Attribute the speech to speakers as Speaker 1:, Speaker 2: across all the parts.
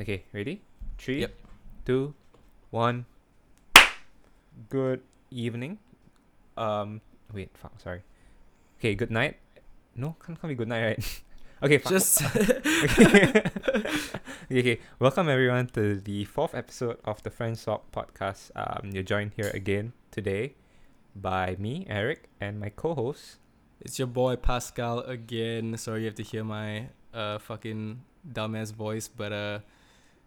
Speaker 1: Okay, ready? Three,
Speaker 2: Yep.
Speaker 1: two, one. Good evening. Um, wait, fuck, sorry. Okay, good night. No, can't, can't be good night, right? okay, fuck.
Speaker 2: Just
Speaker 1: okay. okay, welcome everyone to the fourth episode of the French Talk podcast. Um, you're joined here again today by me, Eric, and my co-host.
Speaker 2: it's your boy Pascal again. Sorry you have to hear my uh fucking dumbass voice, but uh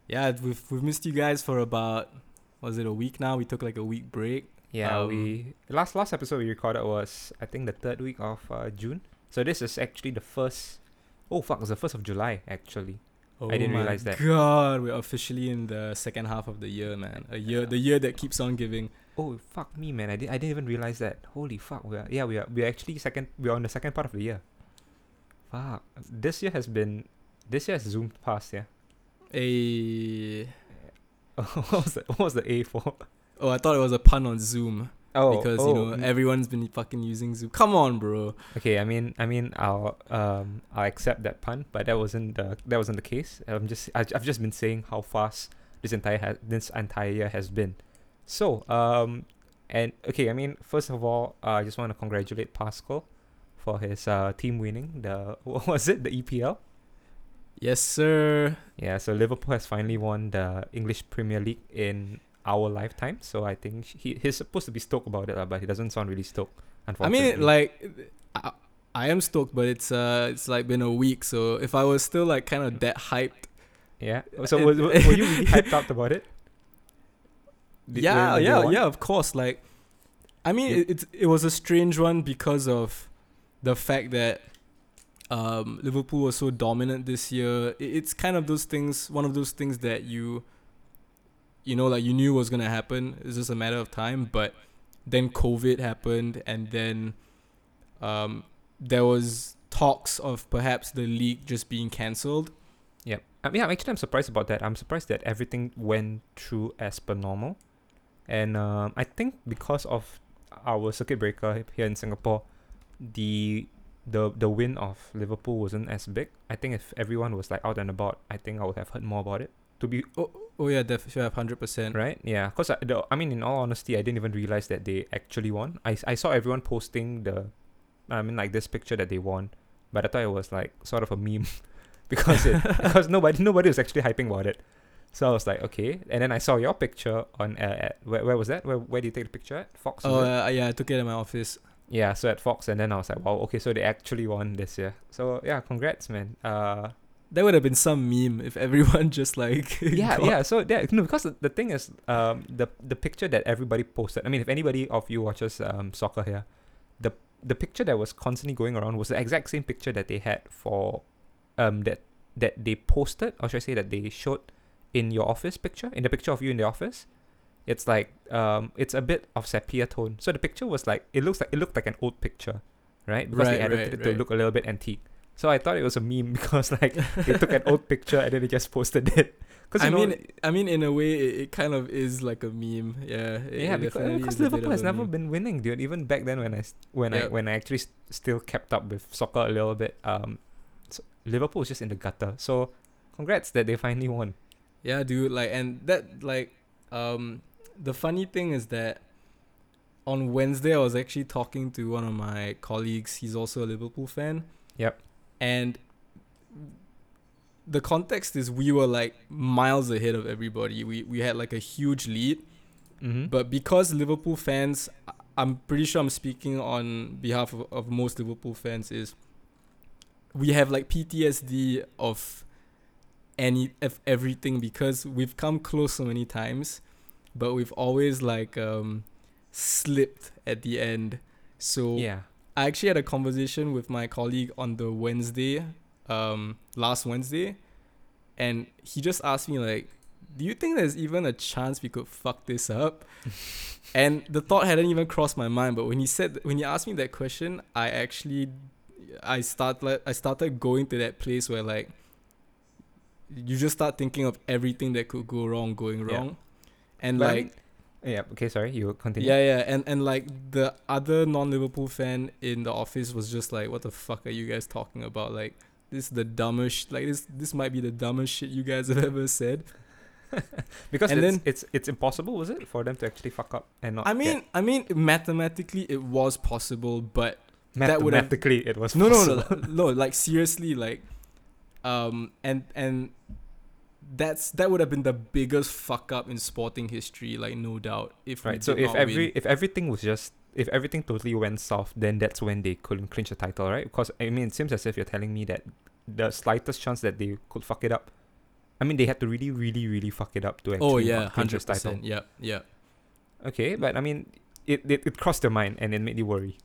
Speaker 2: yeah, we've we've missed you guys for about was it a week now? We took like a week break.
Speaker 1: Yeah,
Speaker 2: Um,
Speaker 1: we last last episode we recorded was I think the third week of uh, June. So this is actually the first. Oh fuck! It's the first of July actually.
Speaker 2: Oh
Speaker 1: I didn't
Speaker 2: my
Speaker 1: realize that.
Speaker 2: God, we're officially in the second half of the year, man. A year, the year that keeps on giving.
Speaker 1: Oh fuck me, man! I didn't I didn't even realize that. Holy fuck! We are yeah we are we are actually second. We are on the second part of the year. Fuck! This year has been. This year has zoomed past. Yeah.
Speaker 2: A
Speaker 1: what was the what was the A for?
Speaker 2: oh, I thought it was a pun on Zoom
Speaker 1: Oh,
Speaker 2: because
Speaker 1: oh,
Speaker 2: you know
Speaker 1: mm,
Speaker 2: everyone's been fucking using Zoom. Come on, bro.
Speaker 1: Okay, I mean, I mean, I'll um, I'll accept that pun, but that wasn't the that wasn't the case. I'm just I, I've just been saying how fast this entire ha- this entire year has been. So um, and okay, I mean, first of all, uh, I just want to congratulate Pascal for his uh team winning the what was it the EPL?
Speaker 2: Yes, sir.
Speaker 1: Yeah, so Liverpool has finally won the English Premier League in our lifetime. So I think he he's supposed to be stoked about it, but he doesn't sound really stoked.
Speaker 2: I mean, like, I, I am stoked, but it's uh, it's like been a week. So if I was still like kind of that hyped,
Speaker 1: Yeah. So
Speaker 2: It-
Speaker 1: was, were you really hyped up about it? Did-
Speaker 2: yeah,
Speaker 1: when
Speaker 2: yeah, yeah, of course. Like, I mean,
Speaker 1: Yeah.
Speaker 2: it, it's it was a strange one because of the fact that um, Liverpool was so dominant this year. It, it's kind of those things, one of those things that you, you know, like you knew was gonna happen. It's just a matter of time. But then COVID happened, and then um, there was talks of perhaps the league just being cancelled.
Speaker 1: Yep. I mean, I'm actually I'm surprised about that. I'm surprised that everything went through as per normal, and um, I think because of our circuit breaker here in Singapore, the the the win of Liverpool wasn't as big. I think if everyone was like out and about, I think I would have heard more about it. To be
Speaker 2: Oh oh yeah, definitely have hundred percent.
Speaker 1: right, yeah. Cause I, the, I mean, in all honesty, I didn't even realize that they actually won. I, I saw everyone posting the, I mean, like this picture that they won, but I thought it was like sort of a meme, because it because nobody nobody was actually hyping about it. So I was like, okay. And then I saw your picture on uh, at, where where was that? Where where did you take the picture at? Fox.
Speaker 2: Oh uh, yeah, I took it in my office.
Speaker 1: Yeah. So at Fox, and then I was like, wow, okay. So they actually won this year. So yeah, congrats, man. Uh,
Speaker 2: That would have been some meme if everyone just like
Speaker 1: yeah,
Speaker 2: got-
Speaker 1: yeah. So yeah, no, because the, the thing is, um, the the picture that everybody posted. I mean, if anybody of you watches um soccer here, the the picture that was constantly going around was the exact same picture that they had for, um, that that they posted, or should I say that they showed in your office picture, in the picture of you in the office. It's like um, it's a bit of sepia tone. So the picture was like it looks like it looked like an old picture, right? Because they
Speaker 2: Right,
Speaker 1: edited
Speaker 2: right,
Speaker 1: it to
Speaker 2: right.
Speaker 1: look a little bit antique. So I thought it was a meme because like they took an old picture and then they just posted it. Cause
Speaker 2: I
Speaker 1: know,
Speaker 2: mean, I mean, in a way, it, it kind of is like a meme. Yeah. it-
Speaker 1: yeah,
Speaker 2: it
Speaker 1: because, because
Speaker 2: is a bit
Speaker 1: Liverpool has never
Speaker 2: meme.
Speaker 1: been winning, dude. Even back then, when I when I when I actually s- still kept up with soccer a little bit, um, s Liverpool was just in the gutter. So, congrats that they finally won.
Speaker 2: Yeah, dude. Like, and that like, um, the funny thing is that on Wednesday I was actually talking to one of my colleagues. He's also a Liverpool fan.
Speaker 1: Yep.
Speaker 2: And the context is we were like miles ahead of everybody. We we had like a huge lead.
Speaker 1: Mm-hmm.
Speaker 2: But because Liverpool fans, I'm pretty sure I'm speaking on behalf of, of most Liverpool fans, is we have like PTSD of any of everything because we've come close so many times, but we've always like um slipped at the end. So
Speaker 1: yeah,
Speaker 2: I actually had a conversation with my colleague on the Wednesday, um, last Wednesday, and he just asked me like, "Do you think there's even a chance we could fuck this up?" and the thought hadn't even crossed my mind. But when he said, when he asked me that question, I actually, I started, I started going to that place where like, you just start thinking of everything that could go wrong, going
Speaker 1: Yeah.
Speaker 2: And
Speaker 1: But
Speaker 2: like.
Speaker 1: yeah. Okay, sorry, you continue.
Speaker 2: Yeah, yeah, and and like the other non-Liverpool fan in the office was just like, "What the fuck are you guys talking about? Like, this is the dumbest like this this might be the dumbest shit you guys have ever said.
Speaker 1: Because
Speaker 2: And
Speaker 1: it's,
Speaker 2: then-
Speaker 1: it's it's impossible, was it, for them to actually fuck up and not?
Speaker 2: I mean,
Speaker 1: get-
Speaker 2: I mean, mathematically it was possible, but that would have-
Speaker 1: mathematically it was
Speaker 2: no, no, no, no, like seriously, like, um, and and that's that would have been the biggest fuck up in sporting history, like no doubt. If
Speaker 1: right. So if every
Speaker 2: win.
Speaker 1: if everything was just if everything totally went south, then that's when they couldn't clinch the title, right? Because I mean, it seems as if you're telling me that the slightest chance that they could fuck it up. I mean, they had to really, really, really fuck it up to oh, actually
Speaker 2: oh yeah,
Speaker 1: clinch this title.
Speaker 2: yeah, yeah.
Speaker 1: Okay, but I mean, it, it it crossed their mind and it made you worry.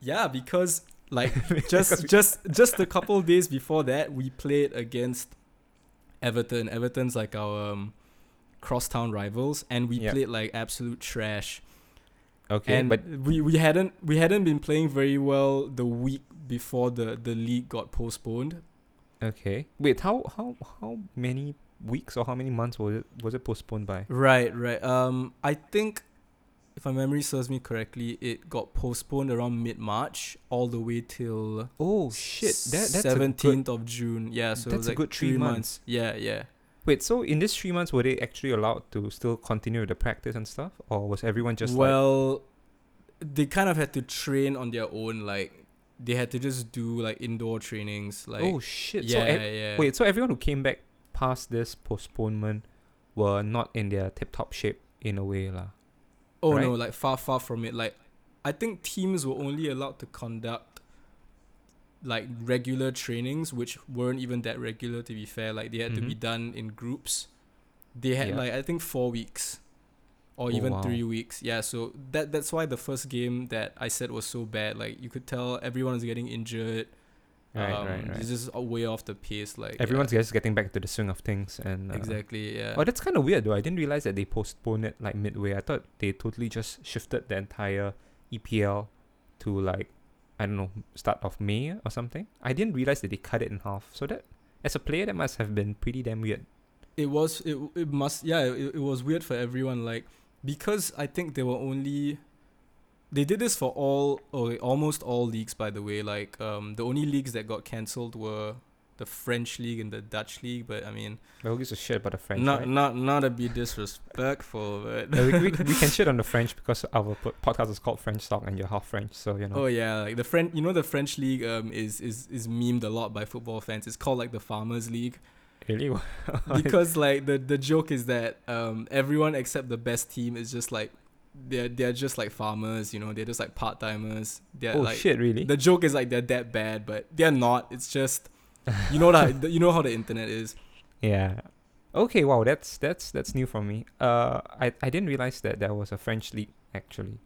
Speaker 2: Yeah, because like just just just a couple of days before that, we played against Everton. Everton's like our um, crosstown rivals, and we
Speaker 1: Yeah.
Speaker 2: played like absolute trash.
Speaker 1: okay,
Speaker 2: and
Speaker 1: but
Speaker 2: we, we hadn't we hadn't been playing very well the week before the, the league got postponed.
Speaker 1: okay. Wait, how how how many weeks or how many months was it was it postponed by?
Speaker 2: Right, right. Um, I think if my memory serves me correctly, it got postponed around mid March all the way till
Speaker 1: Oh shit! That that's
Speaker 2: seventeenth of June. Yeah, so it
Speaker 1: That's
Speaker 2: was
Speaker 1: a
Speaker 2: like
Speaker 1: good three months.
Speaker 2: Yeah, yeah.
Speaker 1: Wait, so in these three months, were they actually allowed to still continue the practice and stuff, or was everyone just like,
Speaker 2: well, they kind of had to train on their own. Like they had to just do like indoor trainings. Like
Speaker 1: oh shit?
Speaker 2: yeah,
Speaker 1: so ev-
Speaker 2: yeah.
Speaker 1: wait, so everyone who came back past this postponement were not in their tip-top shape in a way, lah.
Speaker 2: Oh
Speaker 1: right?
Speaker 2: no, like far far from it. Like I think teams were only allowed to conduct like regular trainings, which weren't even that regular to be fair. Like they had to be
Speaker 1: Mhm.
Speaker 2: done in groups. They had
Speaker 1: Yeah.
Speaker 2: like I think four weeks. Or
Speaker 1: Oh,
Speaker 2: even
Speaker 1: wow.
Speaker 2: three weeks. Yeah, so that that's why the first game that I said was so bad. Like you could tell everyone was getting injured.
Speaker 1: Right,
Speaker 2: um,
Speaker 1: right, right.
Speaker 2: Just a way off the pace. Like yeah.
Speaker 1: Everyone's just getting back to the swing of things, and uh,
Speaker 2: exactly yeah.
Speaker 1: Oh, that's kind of weird though. I didn't realize that they postponed it like midway. I thought they totally just shifted the entire EPL to like I don't know start of May or something. I didn't realize that they cut it in half. So that as a player, that must have been pretty damn weird.
Speaker 2: it was it, it must yeah it, it was weird for everyone like because i think they were only they did this for all or almost all leagues by the way like um the only leagues that got cancelled were the french league and the dutch league but i mean
Speaker 1: Well, who gives a shit about the French?
Speaker 2: not
Speaker 1: right?
Speaker 2: not not to be disrespectful but
Speaker 1: Uh, we, we, we can shit on the French because our podcast is called French Talk and you're half French, so you know.
Speaker 2: oh yeah like the french you know the french league um is is is memed a lot by football fans it's called like the farmers league
Speaker 1: Really?
Speaker 2: because like the the joke is that um everyone except the best team is just like they're they're just like farmers, you know, they're just like part timers. They're
Speaker 1: oh
Speaker 2: like
Speaker 1: shit! Really?
Speaker 2: the joke is like they're that bad, but they're not. It's just you know that you know how the internet is.
Speaker 1: yeah. Okay. Wow. That's that's that's new for me. Uh, I I didn't realize that there was a French league actually.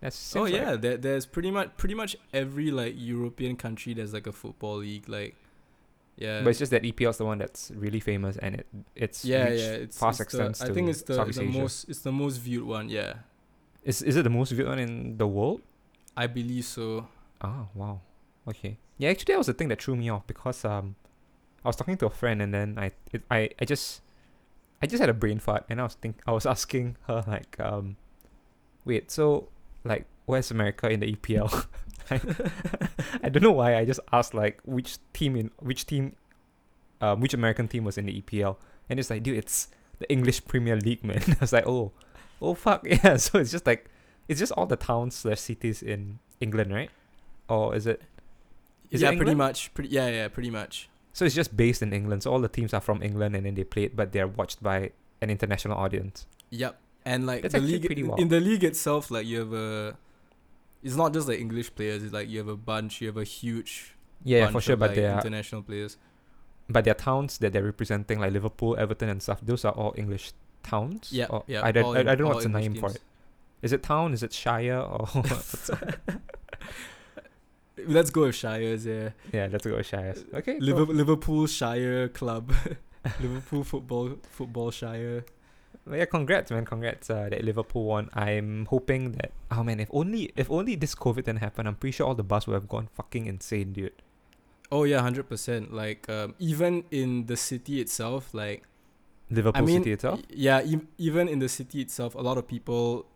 Speaker 1: That's
Speaker 2: oh
Speaker 1: seems like-
Speaker 2: yeah, there, there's pretty much pretty much every like European country there's like a football league like yeah.
Speaker 1: But it's just that EPL is the one that's really famous and it it's
Speaker 2: yeah, yeah, it's,
Speaker 1: fast
Speaker 2: it's the, I think it's the, the most it's the most viewed one, yeah.
Speaker 1: Is is it the most viewed one in the world?
Speaker 2: I believe so.
Speaker 1: Oh wow. Okay. Yeah, actually that was the thing that threw me off because um I was talking to a friend and then I it, I I just I just had a brain fart and I was think I was asking her like um wait, so like where's America in the EPL? I don't know why I just asked like which team in which team um which American team was in the EPL and it's like dude it's the English Premier League man. I was like oh oh fuck yeah so it's just like it's just all the towns slash cities in England right or is it Is it
Speaker 2: pretty much. Pretty yeah, yeah, pretty much.
Speaker 1: so it's just based in England so all the teams are from England and then they play it but they're watched by an international audience
Speaker 2: Yep. And like
Speaker 1: That's
Speaker 2: the league
Speaker 1: pretty
Speaker 2: in- the league itself, like you have a it's not just like English players, it's like you have a bunch, you have a huge
Speaker 1: yeah for sure
Speaker 2: of,
Speaker 1: but
Speaker 2: like,
Speaker 1: they're
Speaker 2: international players.
Speaker 1: but their towns that they're representing like Liverpool Everton and stuff those are all English towns
Speaker 2: Yeah,
Speaker 1: Or-
Speaker 2: yeah.
Speaker 1: I don't, I, I don't know what's the name for it is it town is it Shire or
Speaker 2: Let's go with Shires, yeah.
Speaker 1: yeah let's go with Shires okay cool.
Speaker 2: Liverpool, Liverpool Shire Club. Liverpool football football Shire.
Speaker 1: Well, yeah, congrats, man. Congrats uh, that Liverpool won. I'm hoping that oh man, if only if only this COVID didn't happen, I'm pretty sure all the bus would have gone fucking insane, dude.
Speaker 2: Oh yeah, hundred percent. Like um, even in the city itself, like
Speaker 1: Liverpool
Speaker 2: I mean,
Speaker 1: City itself.
Speaker 2: yeah, e- even in the city itself, a lot of people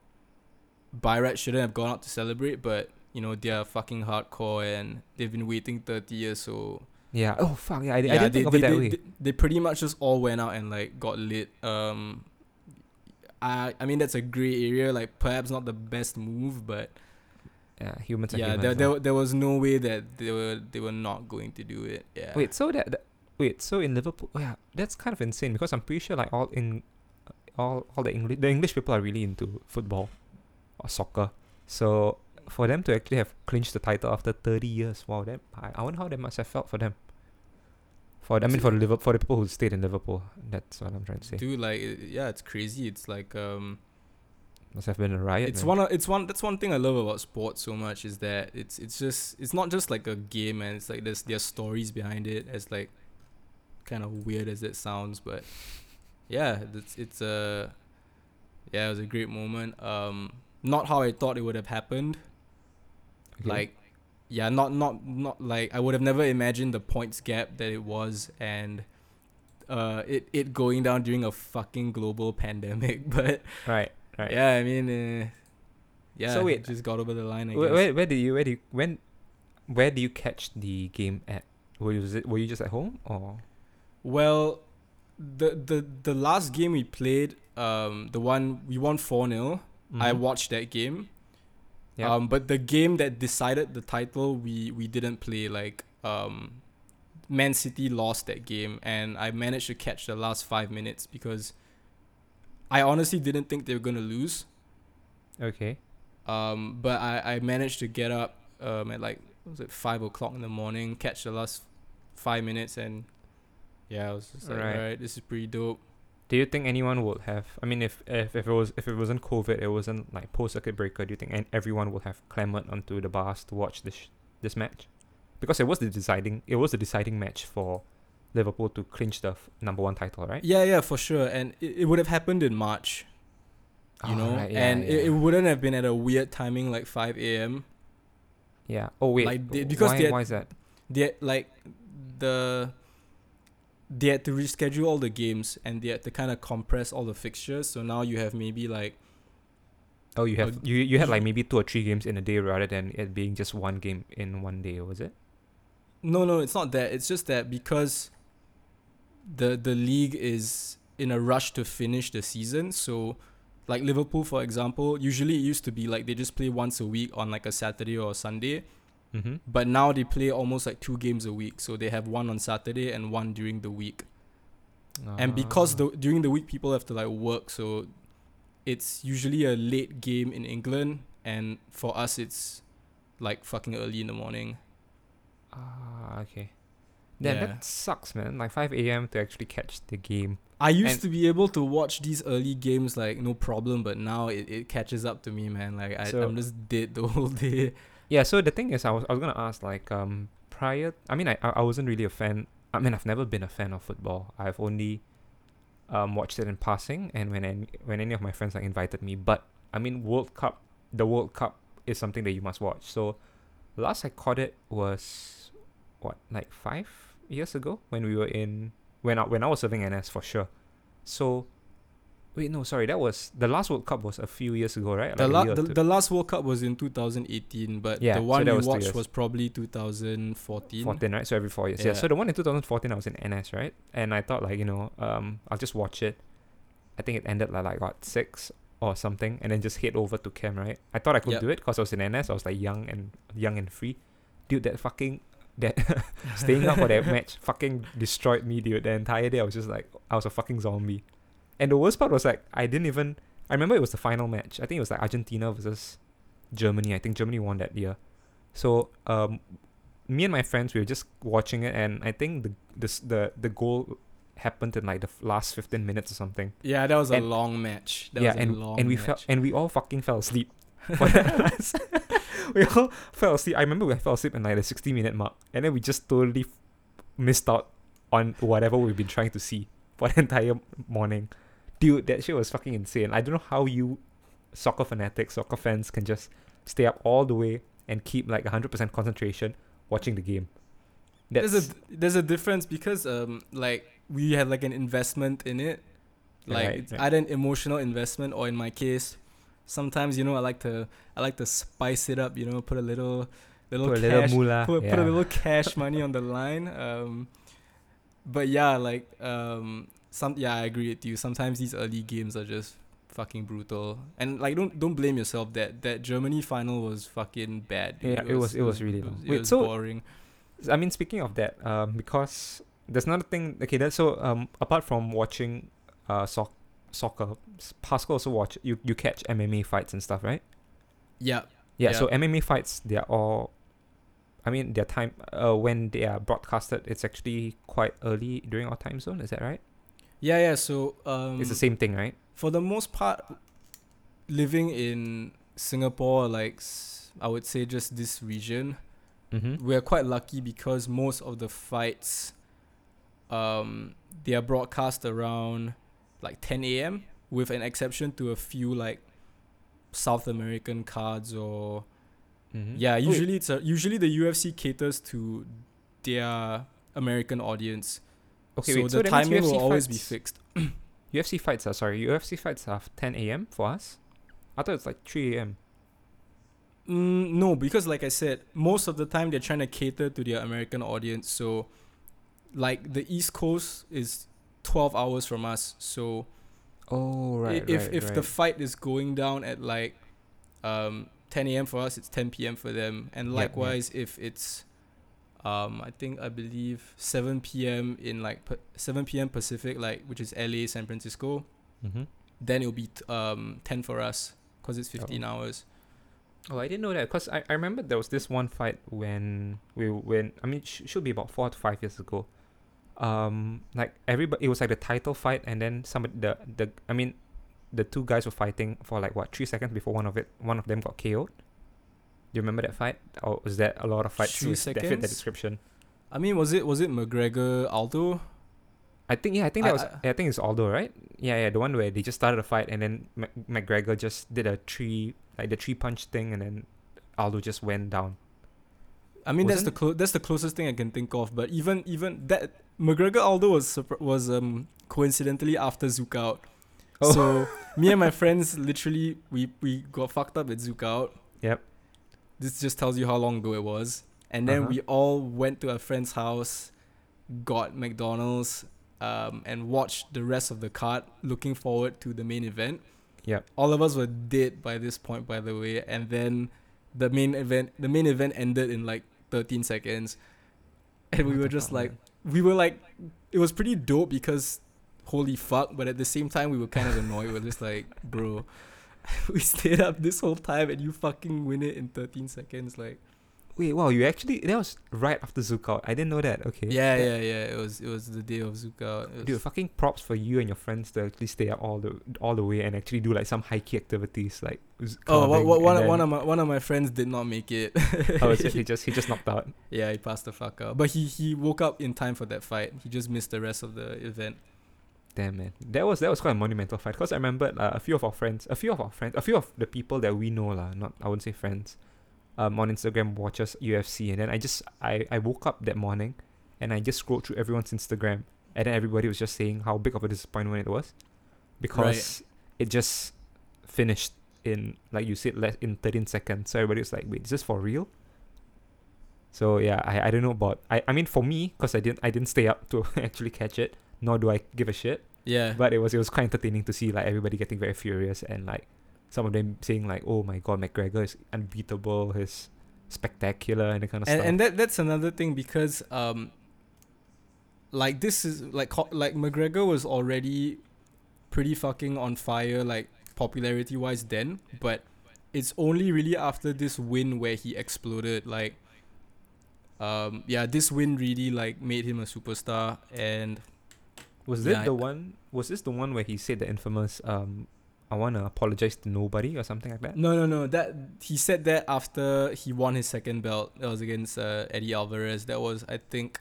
Speaker 2: by right shouldn't have gone out to celebrate, but you know they're fucking hardcore and they've been waiting 30 years so
Speaker 1: Yeah. Oh fuck. Yeah. I, I didn't
Speaker 2: they,
Speaker 1: think of
Speaker 2: they,
Speaker 1: it that
Speaker 2: they,
Speaker 1: way.
Speaker 2: they, they pretty much just all went out and like got lit um I I mean that's a gray area like perhaps not the best move but
Speaker 1: yeah. Humans are
Speaker 2: yeah
Speaker 1: humans.
Speaker 2: there, there, there was no way that they were they were not going to do it yeah
Speaker 1: Wait, so that, that wait, so in Liverpool, oh yeah, that's kind of insane because I'm pretty sure like all in all all the English the English people are really into football or soccer. So for them to actually have clinched the title after 30 years, wow, that I, I wonder how that must have felt for them. For I mean for the Liverpool for the people who stayed in Liverpool, that's what I'm trying to say.
Speaker 2: dude like yeah it's crazy it's like um
Speaker 1: Must have been a riot.
Speaker 2: it's
Speaker 1: man.
Speaker 2: one of, it's one that's one thing I love about sports so much is that it's it's just it's not just like a game and it's like there's there's stories behind it as like kind of weird as it sounds but yeah it's it's a yeah it was a great moment um not how I thought it would have happened
Speaker 1: Okay.
Speaker 2: like yeah not not not like I would have never imagined the points gap that it was and uh it it going down during a fucking global pandemic but
Speaker 1: right, right.
Speaker 2: yeah, I mean, uh, yeah.
Speaker 1: So wait,
Speaker 2: just got over the line. I
Speaker 1: Where,
Speaker 2: guess.
Speaker 1: where where did you where do you when where do you catch the game at? Were you, was it, were you just at home or
Speaker 2: Well, the the the last game we played, um, the one we won four 0 I
Speaker 1: Mhm.
Speaker 2: watched that game.
Speaker 1: Yeah.
Speaker 2: Um, but the game that decided the title, we we didn't play. Like, um, Man City lost that game, and I managed to catch the last five minutes because I honestly didn't think they were gonna lose.
Speaker 1: okay.
Speaker 2: Um, but I, I managed to get up um, at like was it five o'clock in the morning, catch the last five minutes, and yeah, I was just like,
Speaker 1: Right.
Speaker 2: alright, this is pretty dope.
Speaker 1: Do you think anyone would have? I mean, if if, if it was if it wasn't COVID, it wasn't like post circuit breaker. Do you think an- everyone would have clamored onto the bars to watch this sh- this match? Because it was the deciding it was the deciding match for Liverpool to clinch the f- number one title, right?
Speaker 2: Yeah, yeah, for sure. And it, it would have happened in March, you
Speaker 1: Oh,
Speaker 2: know,
Speaker 1: right, yeah,
Speaker 2: and It, it wouldn't have been at a weird timing like five a.m.
Speaker 1: yeah. Oh wait,
Speaker 2: like, they- because
Speaker 1: why
Speaker 2: they had-
Speaker 1: why is that?
Speaker 2: They had, like the they had to reschedule all the games and they had to kind of compress all the fixtures. So now you have maybe like
Speaker 1: Oh, you have you you had like maybe two or three games in a day rather than it being just one game in one day, was it?
Speaker 2: No, no, it's not that. It's just that because the the league is in a rush to finish the season, so like Liverpool for example, usually it used to be like they just play once a week on like a Saturday or a Sunday,
Speaker 1: Mm-hmm.
Speaker 2: but now they play almost like two games a week. So they have one on Saturday and one during the week. And because
Speaker 1: Ah.
Speaker 2: the during the week people have to like work, so it's usually a late game in England and for us it's like fucking early in the morning.
Speaker 1: Ah, okay. Then
Speaker 2: Yeah.
Speaker 1: that sucks, man. Like 5 a.m. to actually catch the game.
Speaker 2: I used
Speaker 1: And-
Speaker 2: to be able to watch these early games like no problem, but now it, it catches up to me, man. Like I,
Speaker 1: So-
Speaker 2: I'm just dead the whole day.
Speaker 1: Yeah. So the thing is, I was I was gonna ask like um prior. I mean, I I wasn't really a fan. I mean, I've never been a fan of football. I've only um watched it in passing, and when any, when any of my friends like invited me. But I mean, World Cup. The World Cup is something that you must watch. So last I caught it was what like five years ago when we were in when I when I was serving NS for sure. So wait, no, sorry, that was the last World Cup was a few years ago, right?
Speaker 2: The,
Speaker 1: Like
Speaker 2: la- the, the last World Cup was in 2018, but
Speaker 1: Yeah,
Speaker 2: the
Speaker 1: so
Speaker 2: one
Speaker 1: that
Speaker 2: we
Speaker 1: was
Speaker 2: watched was probably 2014.
Speaker 1: 14 right so every four years yeah.
Speaker 2: Yeah.
Speaker 1: so the one in 2014 i was in ns right and i thought like you know um i'll just watch it i think it ended like, like what six or something and then just head over to camp right i thought i could
Speaker 2: Yep.
Speaker 1: do it because i was in ns i was like young and young and free dude that fucking that staying up for that match fucking destroyed me dude the entire day i was just like i was a fucking zombie and the worst part was like i didn't even i remember it was the final match. I think it was like argentina versus germany. I think germany won that year. So um me and my friends we were just watching it and i think the this the the goal happened in like the last 15 minutes or something.
Speaker 2: Yeah, that was a long match. That
Speaker 1: yeah
Speaker 2: was a
Speaker 1: and
Speaker 2: long
Speaker 1: and we
Speaker 2: match.
Speaker 1: fell and we all fucking fell asleep. For that last- we all fell asleep. I remember we fell asleep in like the 60 minute mark and then we just totally missed out on whatever we've been trying to see for the entire morning dude that shit was fucking insane i don't know how you soccer fanatics soccer fans can just stay up all the way and keep like 100% concentration watching the game that's
Speaker 2: there's a there's a difference because um like we had like an investment in it like
Speaker 1: Right, right.
Speaker 2: either an emotional investment or in my case sometimes you know I like to I like to spice it up. You know, put a little little
Speaker 1: Put a
Speaker 2: cash,
Speaker 1: little moolah.
Speaker 2: put,
Speaker 1: yeah.
Speaker 2: put a little cash money on the line. Um, but yeah, like um, some yeah, I agree with you. Sometimes these early games are just fucking brutal, and like don't don't blame yourself. That that Germany final was fucking bad. dude.
Speaker 1: Yeah, it was- it was really
Speaker 2: it
Speaker 1: long.
Speaker 2: was, it
Speaker 1: Wait,
Speaker 2: was
Speaker 1: so-
Speaker 2: boring.
Speaker 1: I mean, speaking of that, um, because there's another thing. Okay, that's so um, apart from watching, uh, soc- soccer, Pascal also watch you you catch MMA fights and stuff, right?
Speaker 2: Yeah,
Speaker 1: Yeah. So
Speaker 2: Yeah.
Speaker 1: MMA fights, they are all. I mean, their time uh, when they are broadcasted, it's actually quite early during our time zone. Is that right?
Speaker 2: Yeah, yeah. So um,
Speaker 1: it's the same thing, right?
Speaker 2: for the most part, living in Singapore, like I would say just this region,
Speaker 1: Mm-hmm.
Speaker 2: we're quite lucky because most of the fights, um, they are broadcast around like 10 a.m. with an exception to a few like South American cards or
Speaker 1: Mm-hmm.
Speaker 2: yeah. Usually it's a, usually the UFC caters to their American audience,
Speaker 1: Okay,
Speaker 2: so
Speaker 1: wait.
Speaker 2: the
Speaker 1: so means
Speaker 2: timing will
Speaker 1: UFC
Speaker 2: always be
Speaker 1: fights-
Speaker 2: fixed.
Speaker 1: UFC fights are sorry. UFC fights are 10 a.m. for us. I thought it's like 3 a.m.
Speaker 2: Mm, no, because like I said, most of the time they're trying to cater to their American audience. So, like the East Coast is twelve hours from us. So
Speaker 1: Oh
Speaker 2: i- if if the fight is going down at like um 10 a.m. for us, it's 10 p.m. for them. And
Speaker 1: Yep, yep.
Speaker 2: likewise, if it's um I think I believe 7 p.m. in like 7 p.m. Pacific, like which is LA, San Francisco,
Speaker 1: mm-hmm.
Speaker 2: then it'll be t- um 10 for us because it's 15
Speaker 1: Oh.
Speaker 2: hours.
Speaker 1: Oh, I didn't know that because I, I remember there was this one fight when we when I mean sh- should be about four to five years ago. Um, like everybody, it was like the title fight, and then somebody the the I mean, the two guys were fighting for like what three seconds before one of it one of them got KO'd. Do you remember that fight, or was that a lot of fights
Speaker 2: Three
Speaker 1: with that fit the description?
Speaker 2: I mean, was it was it McGregor Aldo?
Speaker 1: I think yeah, I think that
Speaker 2: I-
Speaker 1: was
Speaker 2: I-
Speaker 1: I, think it's Aldo, right? Yeah, yeah, the one where they just started a fight and then Mac- McGregor just did a three like the three punch thing and then Aldo just went down.
Speaker 2: I mean, that's the clo- that's the closest thing I can think of. But even even that McGregor Aldo was was um coincidentally after ZoukOut.
Speaker 1: Oh.
Speaker 2: So me and my friends literally we we got fucked up at ZoukOut.
Speaker 1: Yep.
Speaker 2: This just tells you how long ago it was. And then
Speaker 1: Uh-huh.
Speaker 2: we all went to a friend's house, got McDonald's, um, and watched the rest of the card, looking forward to the main event.
Speaker 1: Yeah.
Speaker 2: All of us were dead by this point, by the way. And then the main event, the main event ended in like 13 seconds, and we were just like, we were like, it was pretty dope because, holy fuck! But at the same time, we were kind of annoyed. we are just like, bro, we stayed up this whole time and you fucking win it in 13 seconds, like.
Speaker 1: Wait, wow, you actually that was right after ZoukOut. I didn't know that. Okay.
Speaker 2: Yeah, yeah, yeah. It was it was the day of Zuka. It
Speaker 1: Dude, fucking props for you and your friends to actually stay up all the all the way and actually do like some high key activities like
Speaker 2: oh, one, one, one
Speaker 1: then-
Speaker 2: of my one of my friends did not make it.
Speaker 1: oh, so he just he just knocked out.
Speaker 2: yeah, he passed the fuck out. But he he woke up in time for that fight. He just missed the rest of the event.
Speaker 1: Damn man, that was that was quite a monumental fight. Cause I remember uh, a few of our friends, a few of our friends, a few of the people that we know lah. Not I wouldn't say friends. Um, on Instagram watches UFC, and then I just I I woke up that morning, and I just scrolled through everyone's Instagram, and then everybody was just saying how big of a disappointment it was, because it just finished in like you said less in 13 seconds. So everybody was like, wait, is this for real? So yeah, I, I don't know about I, I mean for me because I didn't I didn't stay up to actually catch it, nor do I give a shit.
Speaker 2: Yeah.
Speaker 1: But it was it was quite entertaining to see like everybody getting very furious and like some of them saying like, "Oh my god, McGregor is unbeatable. He's spectacular and that kind of
Speaker 2: and
Speaker 1: stuff."
Speaker 2: and that that's another thing because um like this is like like McGregor was already pretty fucking on fire like popularity wise then but it's only really after this win where he exploded like um yeah this win really like made him a superstar and
Speaker 1: was
Speaker 2: yeah,
Speaker 1: it the one? Was this the one where he said the infamous um, "I want to apologize to nobody" or something like that?
Speaker 2: no no no that he said that after he won his second belt that was against uh, Eddie Alvarez that was I think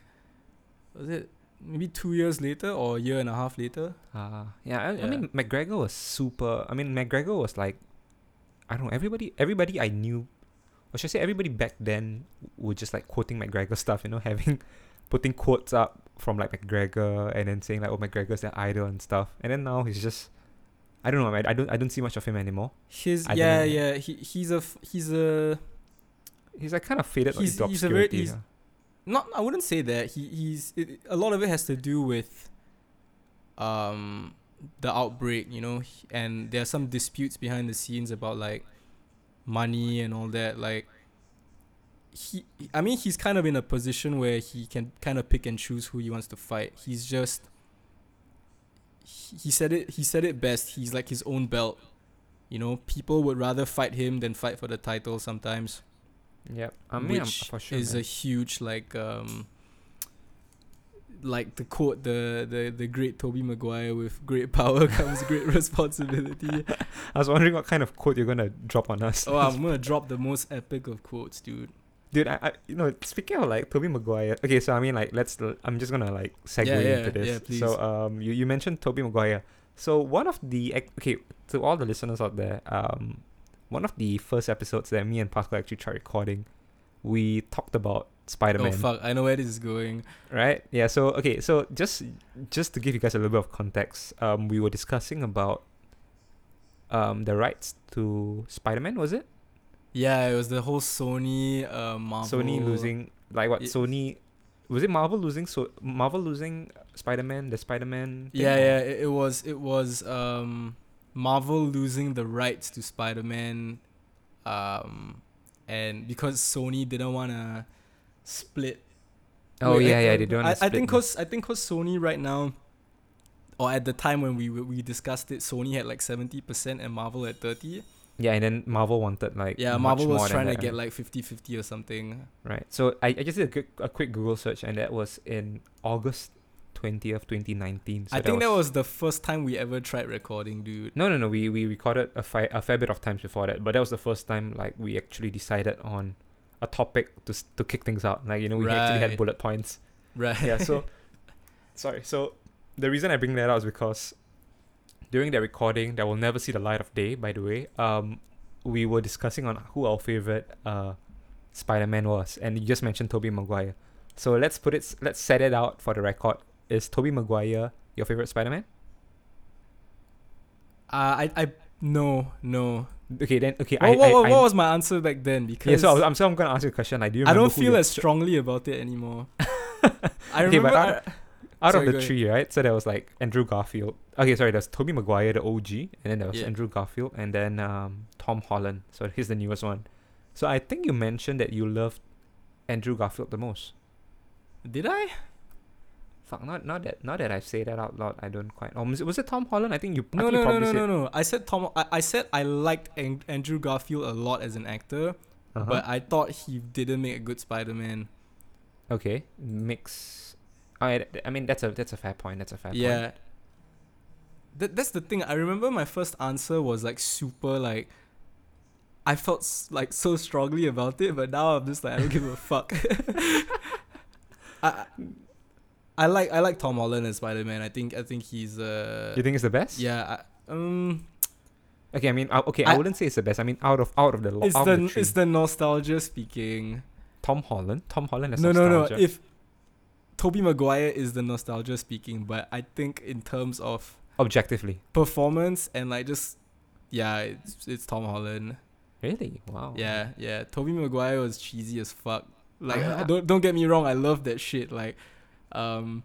Speaker 2: was it maybe 2 years later or a year and a half later
Speaker 1: Uh, yeah, I, I mean McGregor was super. I mean McGregor was like, I don't know. Everybody, everybody I knew, or should I say, everybody back then were just like quoting McGregor stuff. You know, having putting quotes up from like McGregor and then saying like, "Oh, McGregor's an idol" and stuff. And then now he's just, I don't know. I, I don't I don't see much of him anymore.
Speaker 2: His
Speaker 1: I
Speaker 2: yeah yeah he he's a he's a
Speaker 1: He's like kind of faded
Speaker 2: He's-
Speaker 1: into
Speaker 2: he's a very- he's- not I wouldn't say that he he's it, a lot of it has to do with um the outbreak you know and there are some disputes behind the scenes about like money and all that like he I mean he's kind of in a position where he can kind of pick and choose who he wants to fight he's just he said it he said it best he's like his own belt you know people would rather fight him than fight for the title sometimes
Speaker 1: Yep. I mean,
Speaker 2: which
Speaker 1: for sure.
Speaker 2: is
Speaker 1: man.
Speaker 2: a huge like um like the quote the the the great Tobey Maguire with great power comes great responsibility.
Speaker 1: I was wondering what kind of quote you're gonna drop on us.
Speaker 2: oh, I'm gonna drop the most epic of quotes, dude.
Speaker 1: Dude, I, I you know speaking of like Tobey Maguire. Okay, so I mean like let's I'm just gonna like segue
Speaker 2: Yeah, yeah,
Speaker 1: into this.
Speaker 2: yeah.
Speaker 1: So um you, you mentioned Tobey Maguire. So one of the okay to all the listeners out there, um one of the first episodes that me and Pascal actually tried recording, we talked about Spider Man.
Speaker 2: Oh fuck, I know where this is going.
Speaker 1: right yeah so okay so just just to give you guys a little bit of context um we were discussing about um the rights to spider-man was it
Speaker 2: Yeah, it was the whole Sony uh Marvel
Speaker 1: sony losing like what sony was it marvel losing so marvel losing spider-man the spider-man
Speaker 2: Yeah, yeah, it, it was it was um Marvel losing the rights to Spider-Man um and because Sony didn't want to split.
Speaker 1: Oh
Speaker 2: Wait,
Speaker 1: yeah
Speaker 2: I-
Speaker 1: yeah they don't
Speaker 2: I, I think cause I think cause Sony right now, or at the time when we we discussed it, Sony had like seventy percent and Marvel at thirty.
Speaker 1: Yeah and then marvel wanted like
Speaker 2: Yeah, Marvel was trying to get like 50-50 or something.
Speaker 1: right so i, I just did a quick, a quick google search and that was in august 20th 2019 so
Speaker 2: I think that was the first time we ever tried recording, dude.
Speaker 1: No, no, no. We we recorded a, fi- a fair bit of times before that, but that was the first time like we actually decided on a topic to to kick things out. Like you know, we actually had bullet points.
Speaker 2: Right.
Speaker 1: Yeah. So, sorry. So, the reason I bring that out is because during that recording, that will never see the light of day. By the way, um, we were discussing on who our favorite uh, Spider-Man was, and you just mentioned Tobey Maguire. So let's put it. Let's set it out for the record. Is Tobey Maguire your favorite Spider-Man?
Speaker 2: Uh, I I no no.
Speaker 1: Okay, then. Okay,
Speaker 2: What,
Speaker 1: I,
Speaker 2: what,
Speaker 1: I,
Speaker 2: what,
Speaker 1: I
Speaker 2: what was my answer back then? Because
Speaker 1: Yeah, so I was, I'm so I'm gonna ask you a question. Like, do you
Speaker 2: I don't feel as strongly about it anymore. I
Speaker 1: Okay, but
Speaker 2: remember. I-
Speaker 1: out
Speaker 2: sorry,
Speaker 1: of the three, right? So there was like Andrew Garfield. Okay, sorry, there's Tobey Maguire, the OG, and then there was
Speaker 2: Yeah.
Speaker 1: Andrew Garfield, and then um Tom Holland. So he's the newest one. So I think you mentioned that you loved Andrew Garfield the most.
Speaker 2: Did I?
Speaker 1: Fuck, not not that not that I say that out loud. I don't quite. Oh, was it, was it Tom Holland? I think you.
Speaker 2: No,
Speaker 1: think
Speaker 2: no,
Speaker 1: you
Speaker 2: no,
Speaker 1: probably
Speaker 2: no,
Speaker 1: said,
Speaker 2: no, no. I said Tom. I, I said I liked An- Andrew Garfield a lot as an actor,
Speaker 1: Uh-huh.
Speaker 2: but I thought he didn't make a good Spider-Man.
Speaker 1: okay, mix. I I mean that's a that's a fair point. That's a fair point.
Speaker 2: yeah. That that's the thing. I remember my first answer was like super like. I felt like so strongly about it, but now I'm just like I don't give a fuck. I, I like I like Tom Holland as Spider Man. I think I think he's uh
Speaker 1: You think it's the best?
Speaker 2: yeah I, um
Speaker 1: Okay, I mean, uh, okay, I,
Speaker 2: I-
Speaker 1: wouldn't say it's the best. I mean, out of out of the lo-
Speaker 2: it's the,
Speaker 1: the
Speaker 2: it's the nostalgia speaking.
Speaker 1: Tom Holland. Tom Holland has
Speaker 2: no, no, no. If Tobey Maguire is the nostalgia speaking, but I think in terms of
Speaker 1: objectively.
Speaker 2: performance and like just yeah, it's it's Tom Holland.
Speaker 1: Really? Wow.
Speaker 2: Yeah, yeah. Toby Maguire was cheesy as fuck. Like
Speaker 1: Ah.
Speaker 2: don't don't get me wrong, I love that shit. Like, um,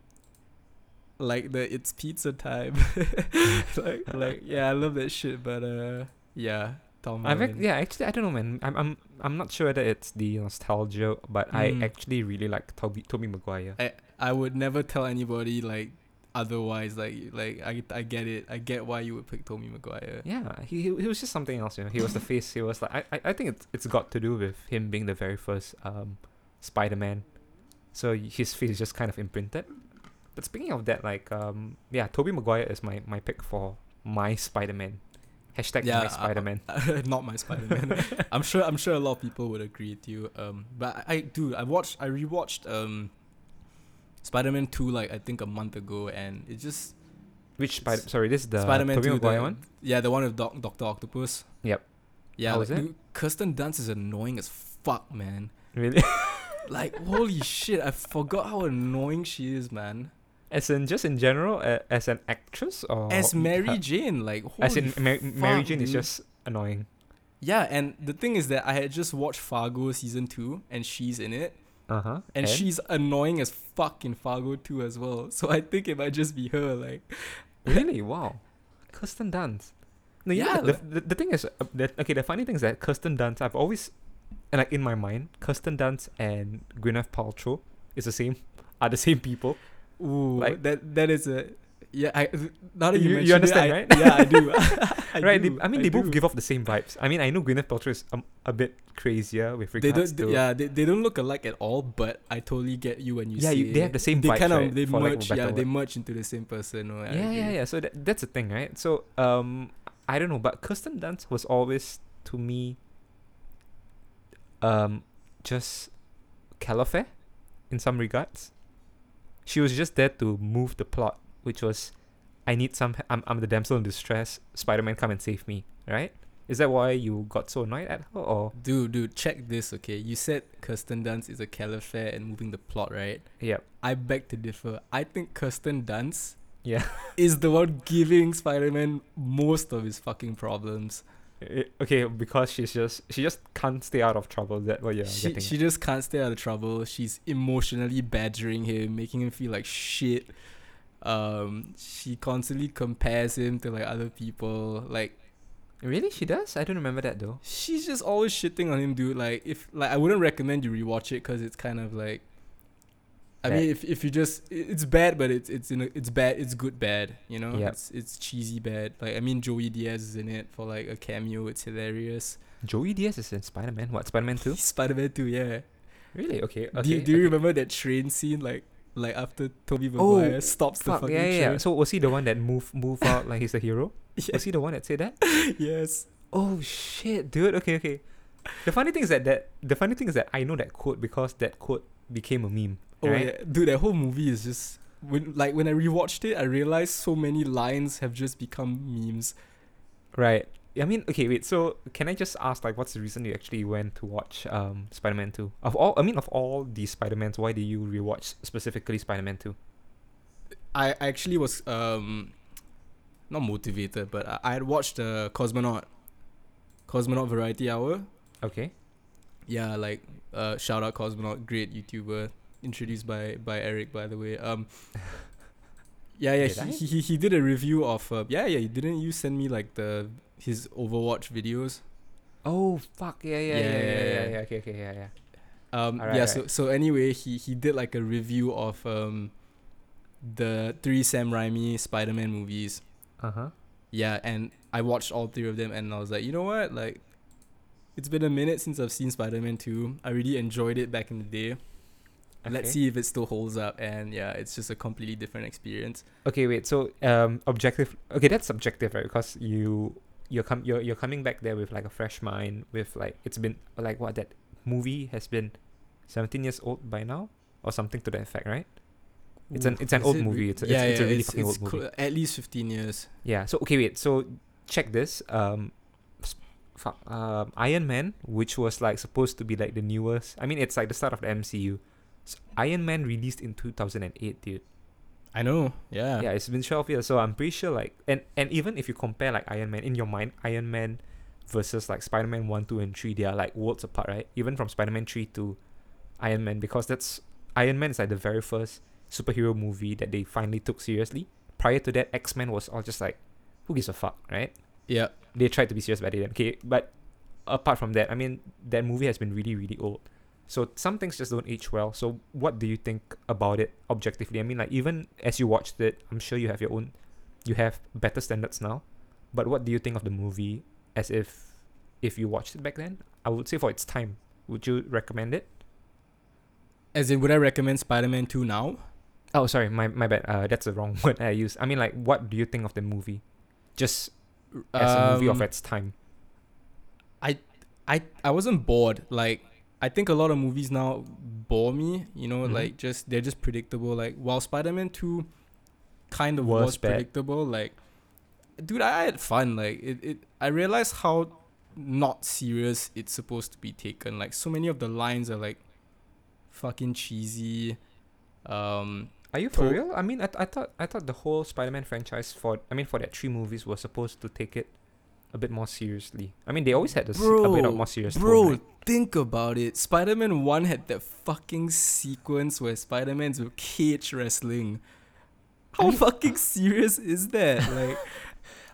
Speaker 2: like the it's pizza time. like like yeah, I love that shit. But uh, yeah, Tom
Speaker 1: I've ac- yeah, actually, I don't know, man. I'm I'm I'm not sure that it's the nostalgia, but I
Speaker 2: Mm.
Speaker 1: actually really like Toby Tobey Maguire.
Speaker 2: I I would never tell anybody like otherwise. Like like I I get it. I get why you would pick Tommy Maguire.
Speaker 1: Yeah, he, he he was just something else, you know. He was the face. He was like I, I I think it's it's got to do with him being the very first um Spider-Man, so y- his face is just kind of imprinted. But speaking of that, like um yeah, Tobey Maguire is my my pick for my Spider-Man. Hashtag
Speaker 2: Yeah,
Speaker 1: my
Speaker 2: uh,
Speaker 1: Spider-Man.
Speaker 2: Not my Spider Man. I'm sure I'm sure a lot of people would agree with you. Um, but I, I dude, I watched I rewatched um, Spider Man Two like I think a month ago, and it just
Speaker 1: Which Spider? Sorry, this is the
Speaker 2: Spider Man
Speaker 1: Tobey
Speaker 2: Two
Speaker 1: Maguire
Speaker 2: the,
Speaker 1: one.
Speaker 2: Yeah, the one with Doc, Doctor Octopus.
Speaker 1: Yep.
Speaker 2: Yeah,
Speaker 1: How
Speaker 2: like,
Speaker 1: was it?
Speaker 2: dude, Kirsten Dunst is annoying as fuck, man.
Speaker 1: Really?
Speaker 2: Like holy shit, I forgot how annoying she is, man.
Speaker 1: As in just in general, uh, as an actress or
Speaker 2: As Mary
Speaker 1: her-
Speaker 2: Jane, like
Speaker 1: as in Mar- Mary
Speaker 2: fuck,
Speaker 1: Jane is just annoying.
Speaker 2: Yeah, and the thing is that I had just watched Fargo season two, and she's in it,
Speaker 1: Uh huh.
Speaker 2: and, she's annoying as fuck in Fargo too as well. So I think it might just be her. Like,
Speaker 1: really wow, Kirsten Dunst. No, yeah.
Speaker 2: Yeah,
Speaker 1: The, the, the thing is, uh, that, okay. The funny thing is that Kirsten Dunst, I've always, and like in my mind, Kirsten Dunst and Gwyneth Paltrow is the same, are the same people.
Speaker 2: Ooh,
Speaker 1: Like-
Speaker 2: that that is a yeah. I now that you,
Speaker 1: You- you understand,
Speaker 2: it, I-
Speaker 1: right?
Speaker 2: Yeah, I do. I
Speaker 1: right?
Speaker 2: do,
Speaker 1: they, I mean, they both give off the same vibes. I mean, I know Gwyneth Paltrow is um, a bit crazier with
Speaker 2: They
Speaker 1: regards
Speaker 2: don't.
Speaker 1: to.
Speaker 2: yeah, they, they don't look alike at all. But I totally get you when you
Speaker 1: Yeah,
Speaker 2: say
Speaker 1: you- they have the same
Speaker 2: They
Speaker 1: vibes,
Speaker 2: kind of
Speaker 1: right,
Speaker 2: they
Speaker 1: for lack of a
Speaker 2: merge.
Speaker 1: better
Speaker 2: Yeah, they merge into the same person. I
Speaker 1: yeah, yeah, yeah. So that, that's the thing, right? So um, I don't know, but Kirsten Dunst was always to me, um, just caliphate in some regards. She was just there to move the plot, which was, I need some. I'm I'm the damsel in distress. Spider Man, come and save me. Right? Is that why you got so annoyed at her, or
Speaker 2: Dude, dude, check this, okay? You said Kirsten Dunst is a caliphate and moving the plot, right?
Speaker 1: yeah,
Speaker 2: I beg to differ. I think Kirsten Dunst
Speaker 1: yeah?
Speaker 2: is the one giving Spider-Man most of his fucking problems.
Speaker 1: Eh, okay, because she's just she just can't stay out of trouble. That what you're
Speaker 2: she
Speaker 1: getting?
Speaker 2: she
Speaker 1: at?
Speaker 2: just can't stay out of trouble. She's emotionally badgering him, making him feel like shit. Um, she constantly compares him to like other people. Like
Speaker 1: really, she does. I don't remember that though.
Speaker 2: she's just always shitting on him, dude. Like if like I wouldn't recommend you rewatch it because it's kind of like. I mean, if if you just it's bad, but it's it's in a, it's bad, it's good bad, you know.
Speaker 1: Yep.
Speaker 2: It's it's cheesy bad. Like I mean, Joey Diaz is in it for like a cameo. It's hilarious.
Speaker 1: Joey Diaz is in Spider Man. What Spider Man Two?
Speaker 2: Spider Man Two, yeah.
Speaker 1: Really? Okay. Okay.
Speaker 2: do you, do you
Speaker 1: okay.
Speaker 2: remember that train scene? Like like after Tobey
Speaker 1: Oh,
Speaker 2: Maguire stops the fucking
Speaker 1: yeah, yeah,
Speaker 2: train.
Speaker 1: yeah. So was he the one that move move out like he's the hero?
Speaker 2: Yeah,
Speaker 1: Was he the one that said that?
Speaker 2: yes.
Speaker 1: Oh shit, dude. Okay, okay. The funny thing is that, that the funny thing is that I know that quote because that quote became a meme.
Speaker 2: Oh
Speaker 1: right?
Speaker 2: yeah, dude, that whole movie is just when like when I rewatched it, I realized so many lines have just become memes.
Speaker 1: Right. I mean, okay, wait. So can I just ask, like, what's the reason you actually went to watch um Spider Man Two? Of all, I mean, of all the Spider Mans, why did you rewatch specifically Spider Man Two?
Speaker 2: I actually was um not motivated, but I, I had watched the Cosmonaut Cosmonaut Variety Hour.
Speaker 1: Okay.
Speaker 2: Yeah, like uh shout out Cosmonaut, great YouTuber, introduced by by Eric by the way. Um Yeah, yeah, he, he he did a review of uh, yeah, yeah, didn't you send me like the his Overwatch videos?
Speaker 1: Oh fuck yeah yeah yeah yeah yeah,
Speaker 2: Yeah.
Speaker 1: yeah, yeah okay okay yeah yeah.
Speaker 2: Um,
Speaker 1: Alright,
Speaker 2: yeah.
Speaker 1: alright.
Speaker 2: So so anyway, he he did like a review of um, the three Sam Raimi Spider-Man movies.
Speaker 1: Uh huh.
Speaker 2: Yeah, and I watched all three of them, and I was like, you know what, like, it's been a minute since I've seen Spider-Man two. I really enjoyed it back in the day. Let's see if it still holds up, and yeah, it's just a completely different experience.
Speaker 1: Okay, wait. So, um, objective. Okay, that's subjective, right? Because you you're com- you're you're coming back there with like a fresh mind. With like it's been like what that movie has been, seventeen years old by now, or something to that effect, right? It's an- it's an
Speaker 2: is
Speaker 1: old
Speaker 2: it
Speaker 1: movie.
Speaker 2: re-
Speaker 1: It's a- it's- it's a really fucking
Speaker 2: it's
Speaker 1: old movie.
Speaker 2: at least fifteen years.
Speaker 1: Yeah. So okay, wait. So check this. Um. Um, Iron Man, which was like supposed to be like the newest. I mean, it's like the start of the MCU. So Iron Man released in two thousand and eight, dude.
Speaker 2: I know. Yeah.
Speaker 1: yeah, it's been 12 years. So I'm pretty sure like and and even if you compare like Iron Man in your mind, Iron Man versus like Spider Man one, two, and three, they are like worlds apart, right? Even from Spider Man three to Iron Man, because that's Iron Man is like the very first superhero movie that they finally took seriously. Prior to that, X Men was all just like, who gives a fuck, right?
Speaker 2: Yeah.
Speaker 1: They tried to be serious about it. Okay, but apart from that, I mean, that movie has been really, really old. So some things just don't age well. So what do you think about it objectively? I mean, like even as you watched it, I'm sure you have your own, you have better standards now. But what do you think of the movie as if, if you watched it back then? I would say for its time, would you recommend it?
Speaker 2: As in, would I recommend Spider-Man two now?
Speaker 1: Oh, sorry, my my bad. Uh, that's the wrong word I used. I mean, like, what do you think of the movie? Just as a movie of
Speaker 2: Um,
Speaker 1: its time.
Speaker 2: I I I wasn't bored. Like I think a lot of movies now bore me. You know,
Speaker 1: Mhm.
Speaker 2: like just they're just predictable. Like while Spider Man Two kind of
Speaker 1: Was
Speaker 2: was,
Speaker 1: bad.
Speaker 2: predictable. Like, dude, I had fun. Like it, it. I realized how not serious it's supposed to be taken. Like so many of the lines are like fucking cheesy. Um,
Speaker 1: Are you for
Speaker 2: To-
Speaker 1: real? I mean, I, th- I thought I thought the whole Spider-Man franchise for I mean for that three movies was supposed to take it a bit more seriously. I mean, they always had a, se- a bit of more serious tone,
Speaker 2: Bro,
Speaker 1: right?
Speaker 2: think about it. Spider Man 1 had that fucking sequence where Spider Man's with cage wrestling. How
Speaker 1: mean-
Speaker 2: fucking serious is that? Like,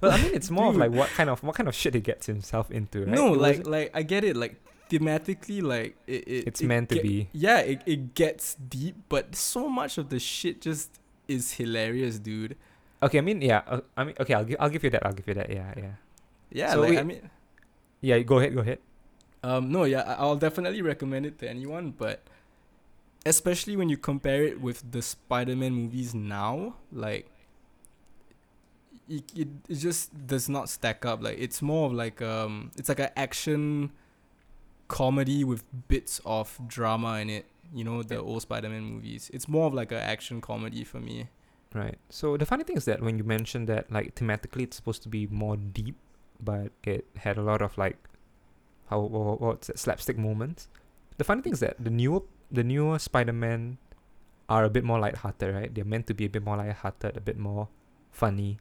Speaker 1: Well, I mean, it's more of like what kind of what kind of shit he gets himself into, right?
Speaker 2: no,
Speaker 1: It
Speaker 2: like,
Speaker 1: wasn't-
Speaker 2: like I get it. Like, thematically, like, it, it
Speaker 1: it's
Speaker 2: it
Speaker 1: meant to be.
Speaker 2: Yeah, it, it gets deep, but so much of the shit just is hilarious, dude.
Speaker 1: Okay, I mean, yeah. Uh, I mean, okay, I'll give I'll give you that. I'll give you that. Yeah, yeah.
Speaker 2: Yeah,
Speaker 1: So
Speaker 2: like,
Speaker 1: wait-
Speaker 2: I mean,
Speaker 1: Yeah, go ahead, go ahead.
Speaker 2: Um, no, yeah, I- I'll definitely recommend it to anyone, but especially when you compare it with the Spider-Man movies now, like it, it, it just does not stack up. Like it's more of like um, it's like an action comedy with bits of drama in it. You know the
Speaker 1: Yeah.
Speaker 2: old Spider-Man movies. It's more of like an action comedy for me.
Speaker 1: Right. So the funny thing is that when you mentioned that like thematically it's supposed to be more deep, but it had a lot of like how wha- what's it, slapstick moments. The funny thing is that the newer the newer Spider-Man are a bit more lighthearted, right? They're meant to be a bit more lighthearted, a bit more funny.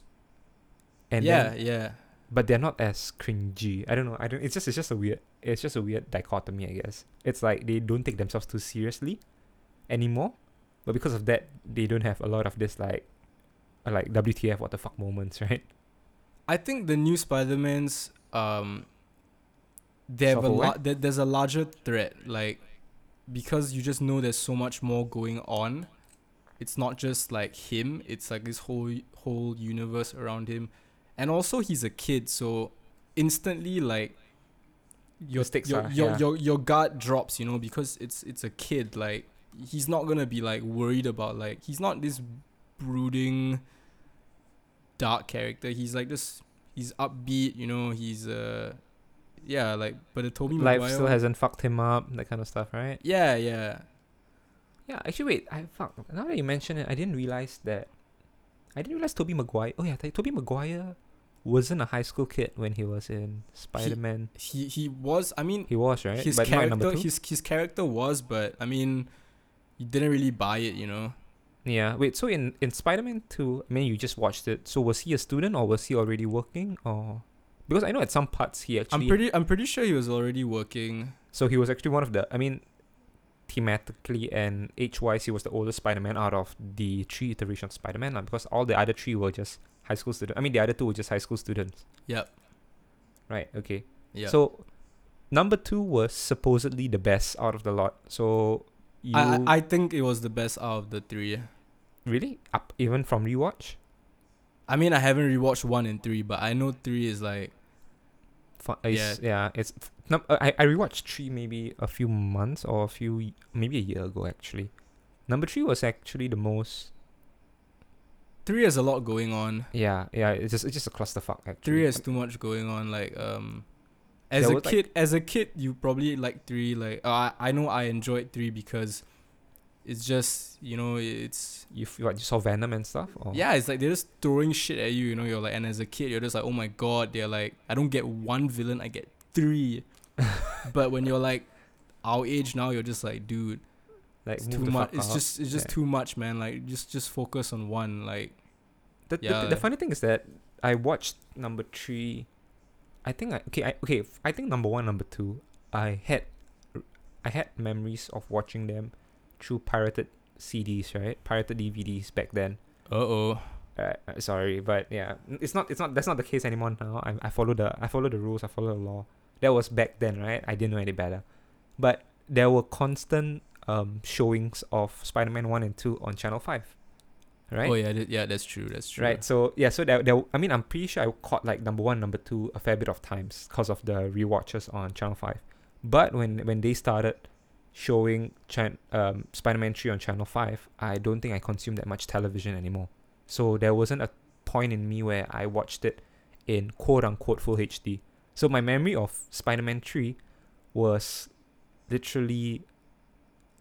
Speaker 1: And
Speaker 2: yeah,
Speaker 1: then,
Speaker 2: yeah.
Speaker 1: but they're not as cringy. I don't know. I don't. It's just it's just a weird. It's just a weird dichotomy, I guess. It's like they don't take themselves too seriously anymore, but because of that, they don't have a lot of this like, like WTF what the fuck moments, right?
Speaker 2: I think the new Spider-Mans um they have a lot there, there's a larger threat like because you just know there's so much more going on. It's not just like him, it's like this whole whole universe around him. And also he's a kid, so instantly like your your,
Speaker 1: are-
Speaker 2: your,
Speaker 1: yeah.
Speaker 2: your your guard drops, you know, because it's it's a kid like he's not going to be like worried about like he's not this brooding dark character. He's like this. He's upbeat, you know. He's uh, yeah, like but the Tobey
Speaker 1: Life
Speaker 2: Maguire.
Speaker 1: still hasn't fucked him up, that kind of stuff, right?
Speaker 2: yeah, yeah.
Speaker 1: Yeah, actually, wait. I fuck. Now that you mention it, I didn't realize that. I didn't realize Tobey Maguire. Oh yeah, Tobey Maguire wasn't a high school kid when he was in Spider Man.
Speaker 2: He he was. I mean,
Speaker 1: He, was right,
Speaker 2: his
Speaker 1: but
Speaker 2: character. His his character was, but I mean, you didn't really buy it, you know.
Speaker 1: Yeah. Wait. So in in Spider Man two, I mean, you just watched it. So was he a student or was he already working or? Because I know at some parts he actually.
Speaker 2: I'm pretty. I'm pretty sure he was already working.
Speaker 1: So he was actually one of the. I mean, thematically and age wise, he was the oldest Spider Man out of the three iterations of Spider Man. Because all the other three were just high school students. I mean, the other two were just high school students.
Speaker 2: Yep.
Speaker 1: Right. Okay.
Speaker 2: Yeah.
Speaker 1: So number two was supposedly the best out of the lot. So you
Speaker 2: I, I I think it was the best out of the three.
Speaker 1: Really up even from rewatch.
Speaker 2: I mean, I haven't rewatched one and three, but I know three is like
Speaker 1: it's- yeah. It's uh, I I rewatched three maybe a few months or a few maybe a year ago actually. Number three was actually the most.
Speaker 2: three has a lot going on.
Speaker 1: Yeah, yeah. It's just it's just a clusterfuck actually.
Speaker 2: Three has too much going on. Like um, as
Speaker 1: There
Speaker 2: a
Speaker 1: was, like-
Speaker 2: kid, as a kid, you probably like three. Like uh, I I know I enjoyed three because it's just you know it's
Speaker 1: You f- what, you saw Venom and stuff. Or?
Speaker 2: yeah it's like they're just throwing shit at you. You know you're like and as a kid you're just like oh my god they're like I don't get one villain I get three, but when you're like our age now you're just like dude
Speaker 1: like
Speaker 2: it's too much it's
Speaker 1: out.
Speaker 2: just it's just
Speaker 1: Yeah.
Speaker 2: too much man like just just focus on one like
Speaker 1: The, the,
Speaker 2: Yeah.
Speaker 1: the funny thing is that I watched number three. I think I okay I okay I think number one number two I had I had memories of watching them through pirated CDs right pirated DVDs back then.
Speaker 2: uh oh
Speaker 1: Uh, sorry, but yeah, it's not it's not that's not the case anymore now. I I follow the I follow the rules. I follow the law. That was back then, right? I didn't know any better, but there were constant um showings of Spider-Man one and two on Channel Five, right?
Speaker 2: oh yeah th- yeah that's true that's true
Speaker 1: Right. So yeah. So there, there. I mean, I'm pretty sure I caught like number one, number two a fair bit of times because of the rewatches on Channel Five. But when when they started showing Chan, um, Spider-Man three on Channel Five, I don't think I consumed that much television anymore. So there wasn't a point in me where I watched it in quote unquote full HD. So my memory of Spider-Man three was literally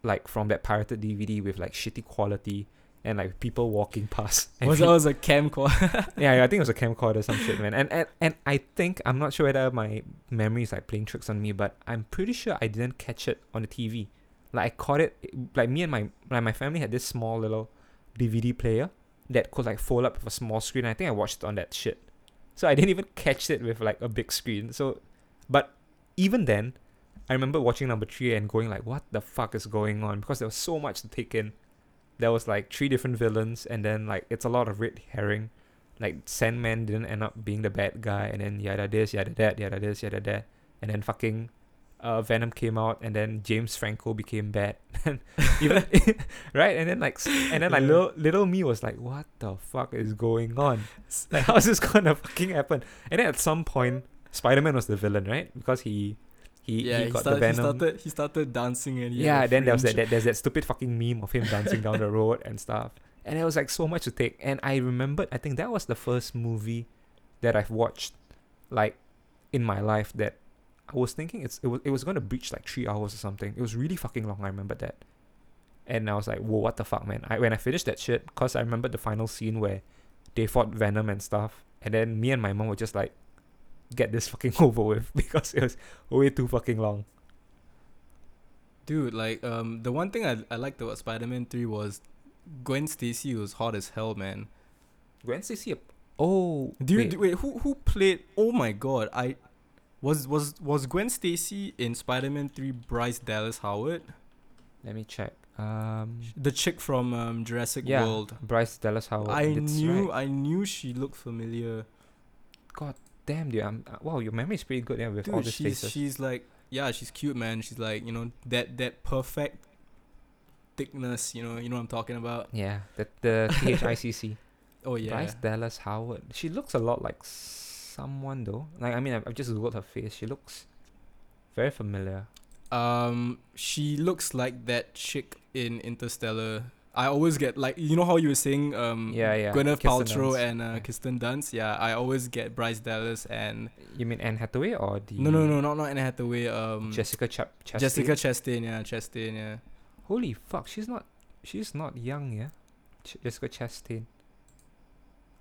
Speaker 1: like from that pirated DVD with like shitty quality and like people walking past. and
Speaker 2: was that was a camcorder
Speaker 1: yeah, yeah, I think it was a camcorder or some shit, man. And, and and I think I'm not sure whether my memory is like playing tricks on me, but I'm pretty sure I didn't catch it on the TV. Like I caught it, like me and my like my family had this small little DVD player that could like fold up with a small screen. I think I watched it on that shit. So I didn't even catch it with like a big screen. So, but even then, I remember watching number three and going like, "What the fuck is going on?" Because there was so much to take in. There was like three different villains, and then like it's a lot of red herring. Like Sandman didn't end up being the bad guy, and then yada this, yada that, yada this, yada that, and then fucking uh, Venom came out, and then James Franco became bad, and even right, and then like, and then like
Speaker 2: Yeah.
Speaker 1: little little me was like, what the fuck is going on? Like, how's this gonna fucking happen? And then at some point, Spider Man was the villain, right? Because he he,
Speaker 2: yeah,
Speaker 1: he
Speaker 2: he,
Speaker 1: got
Speaker 2: start,
Speaker 1: the
Speaker 2: he started he started dancing and
Speaker 1: yeah,
Speaker 2: a
Speaker 1: then there was that, that there's that stupid fucking meme of him dancing down the road and stuff. And it was like so much to take. And I remembered, I think that was the first movie that I've watched, like, in my life that I was thinking it's it was it was gonna breach like three hours or something. It was really fucking long. I remember that. And I was like, whoa, what the fuck, man? I when I finished that shit, cause I remember the final scene where they fought Venom and stuff, and then me and my mom were just like, get this fucking over with because it was way too fucking long.
Speaker 2: Dude, like um, the one thing I I liked about Spider Man Three was Gwen Stacy was hot as hell, man.
Speaker 1: Gwen Stacy. Oh,
Speaker 2: dude,
Speaker 1: wait.
Speaker 2: do, wait? Who who played? Oh my god! I was was was Gwen Stacy in Spider Man Three Bryce Dallas Howard,
Speaker 1: Let me check. Um,
Speaker 2: the chick from um, Jurassic
Speaker 1: yeah,
Speaker 2: World.
Speaker 1: Bryce Dallas Howard.
Speaker 2: I
Speaker 1: that's
Speaker 2: knew
Speaker 1: right.
Speaker 2: I knew she looked familiar.
Speaker 1: God damn, dude. I'm, uh, wow, your memory is pretty good. Yeah, with all
Speaker 2: Dude,
Speaker 1: these
Speaker 2: she's
Speaker 1: faces.
Speaker 2: she's like yeah, she's cute, man. She's like you know that that perfect thickness. You know you know what I'm talking about.
Speaker 1: yeah, the the THICC.
Speaker 2: Oh yeah.
Speaker 1: Bryce Dallas Howard. She looks a lot like someone though. Like I mean, I've, I've just googled her face. She looks very familiar.
Speaker 2: Um, she looks like that chick in Interstellar. I always get like you know how you were saying um
Speaker 1: Yeah, yeah,
Speaker 2: Gwyneth
Speaker 1: Kirsten
Speaker 2: Paltrow
Speaker 1: Dunst.
Speaker 2: and uh. Kirsten Dunst. Yeah, I always get Bryce Dallas and
Speaker 1: You mean Anne Hathaway or the
Speaker 2: no no no not not Anne Hathaway. Um,
Speaker 1: Jessica Chap Chastain?
Speaker 2: Jessica Chastain. Yeah, Chastain. Yeah.
Speaker 1: Holy fuck, she's not she's not young, yeah. Ch- Jessica Chastain.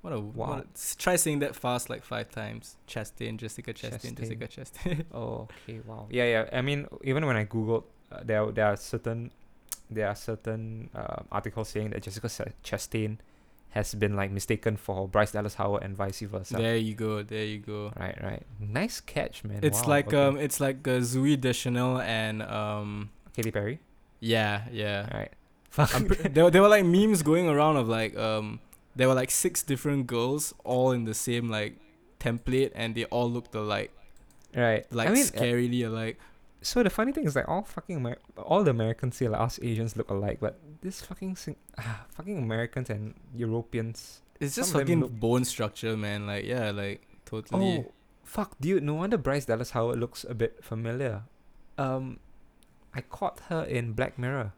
Speaker 2: What a
Speaker 1: Wow.
Speaker 2: What a, try saying that fast like five times. Chastain, Jessica Chastain,
Speaker 1: Chastain.
Speaker 2: Jessica Chastain.
Speaker 1: Oh, okay, wow. Yeah, yeah. I mean, even when I googled, uh, there there are certain there are certain uh, articles saying that Jessica Chastain has been like mistaken for Bryce Dallas Howard and vice versa.
Speaker 2: there you go. There you go.
Speaker 1: Right, right. Nice catch, man.
Speaker 2: It's
Speaker 1: Wow,
Speaker 2: like
Speaker 1: okay.
Speaker 2: um, it's like uh, Zooey Deschanel and um,
Speaker 1: Katy Perry.
Speaker 2: yeah, yeah.
Speaker 1: All right. Fuck.
Speaker 2: Pre- there, there were like memes going around of like um there were like six different girls all in the same like template and they all looked alike
Speaker 1: right.
Speaker 2: like
Speaker 1: I mean, uh,
Speaker 2: scarily alike
Speaker 1: so the funny thing is like all fucking Amer- all the Americans say like us Asians look alike, but this fucking sing- ah, fucking Americans and Europeans.
Speaker 2: it's just
Speaker 1: some of them
Speaker 2: fucking
Speaker 1: look-
Speaker 2: bone structure man like yeah like totally
Speaker 1: Oh, fuck, dude! No wonder Bryce Dallas Howard looks a bit familiar. Um, I caught her in Black Mirror.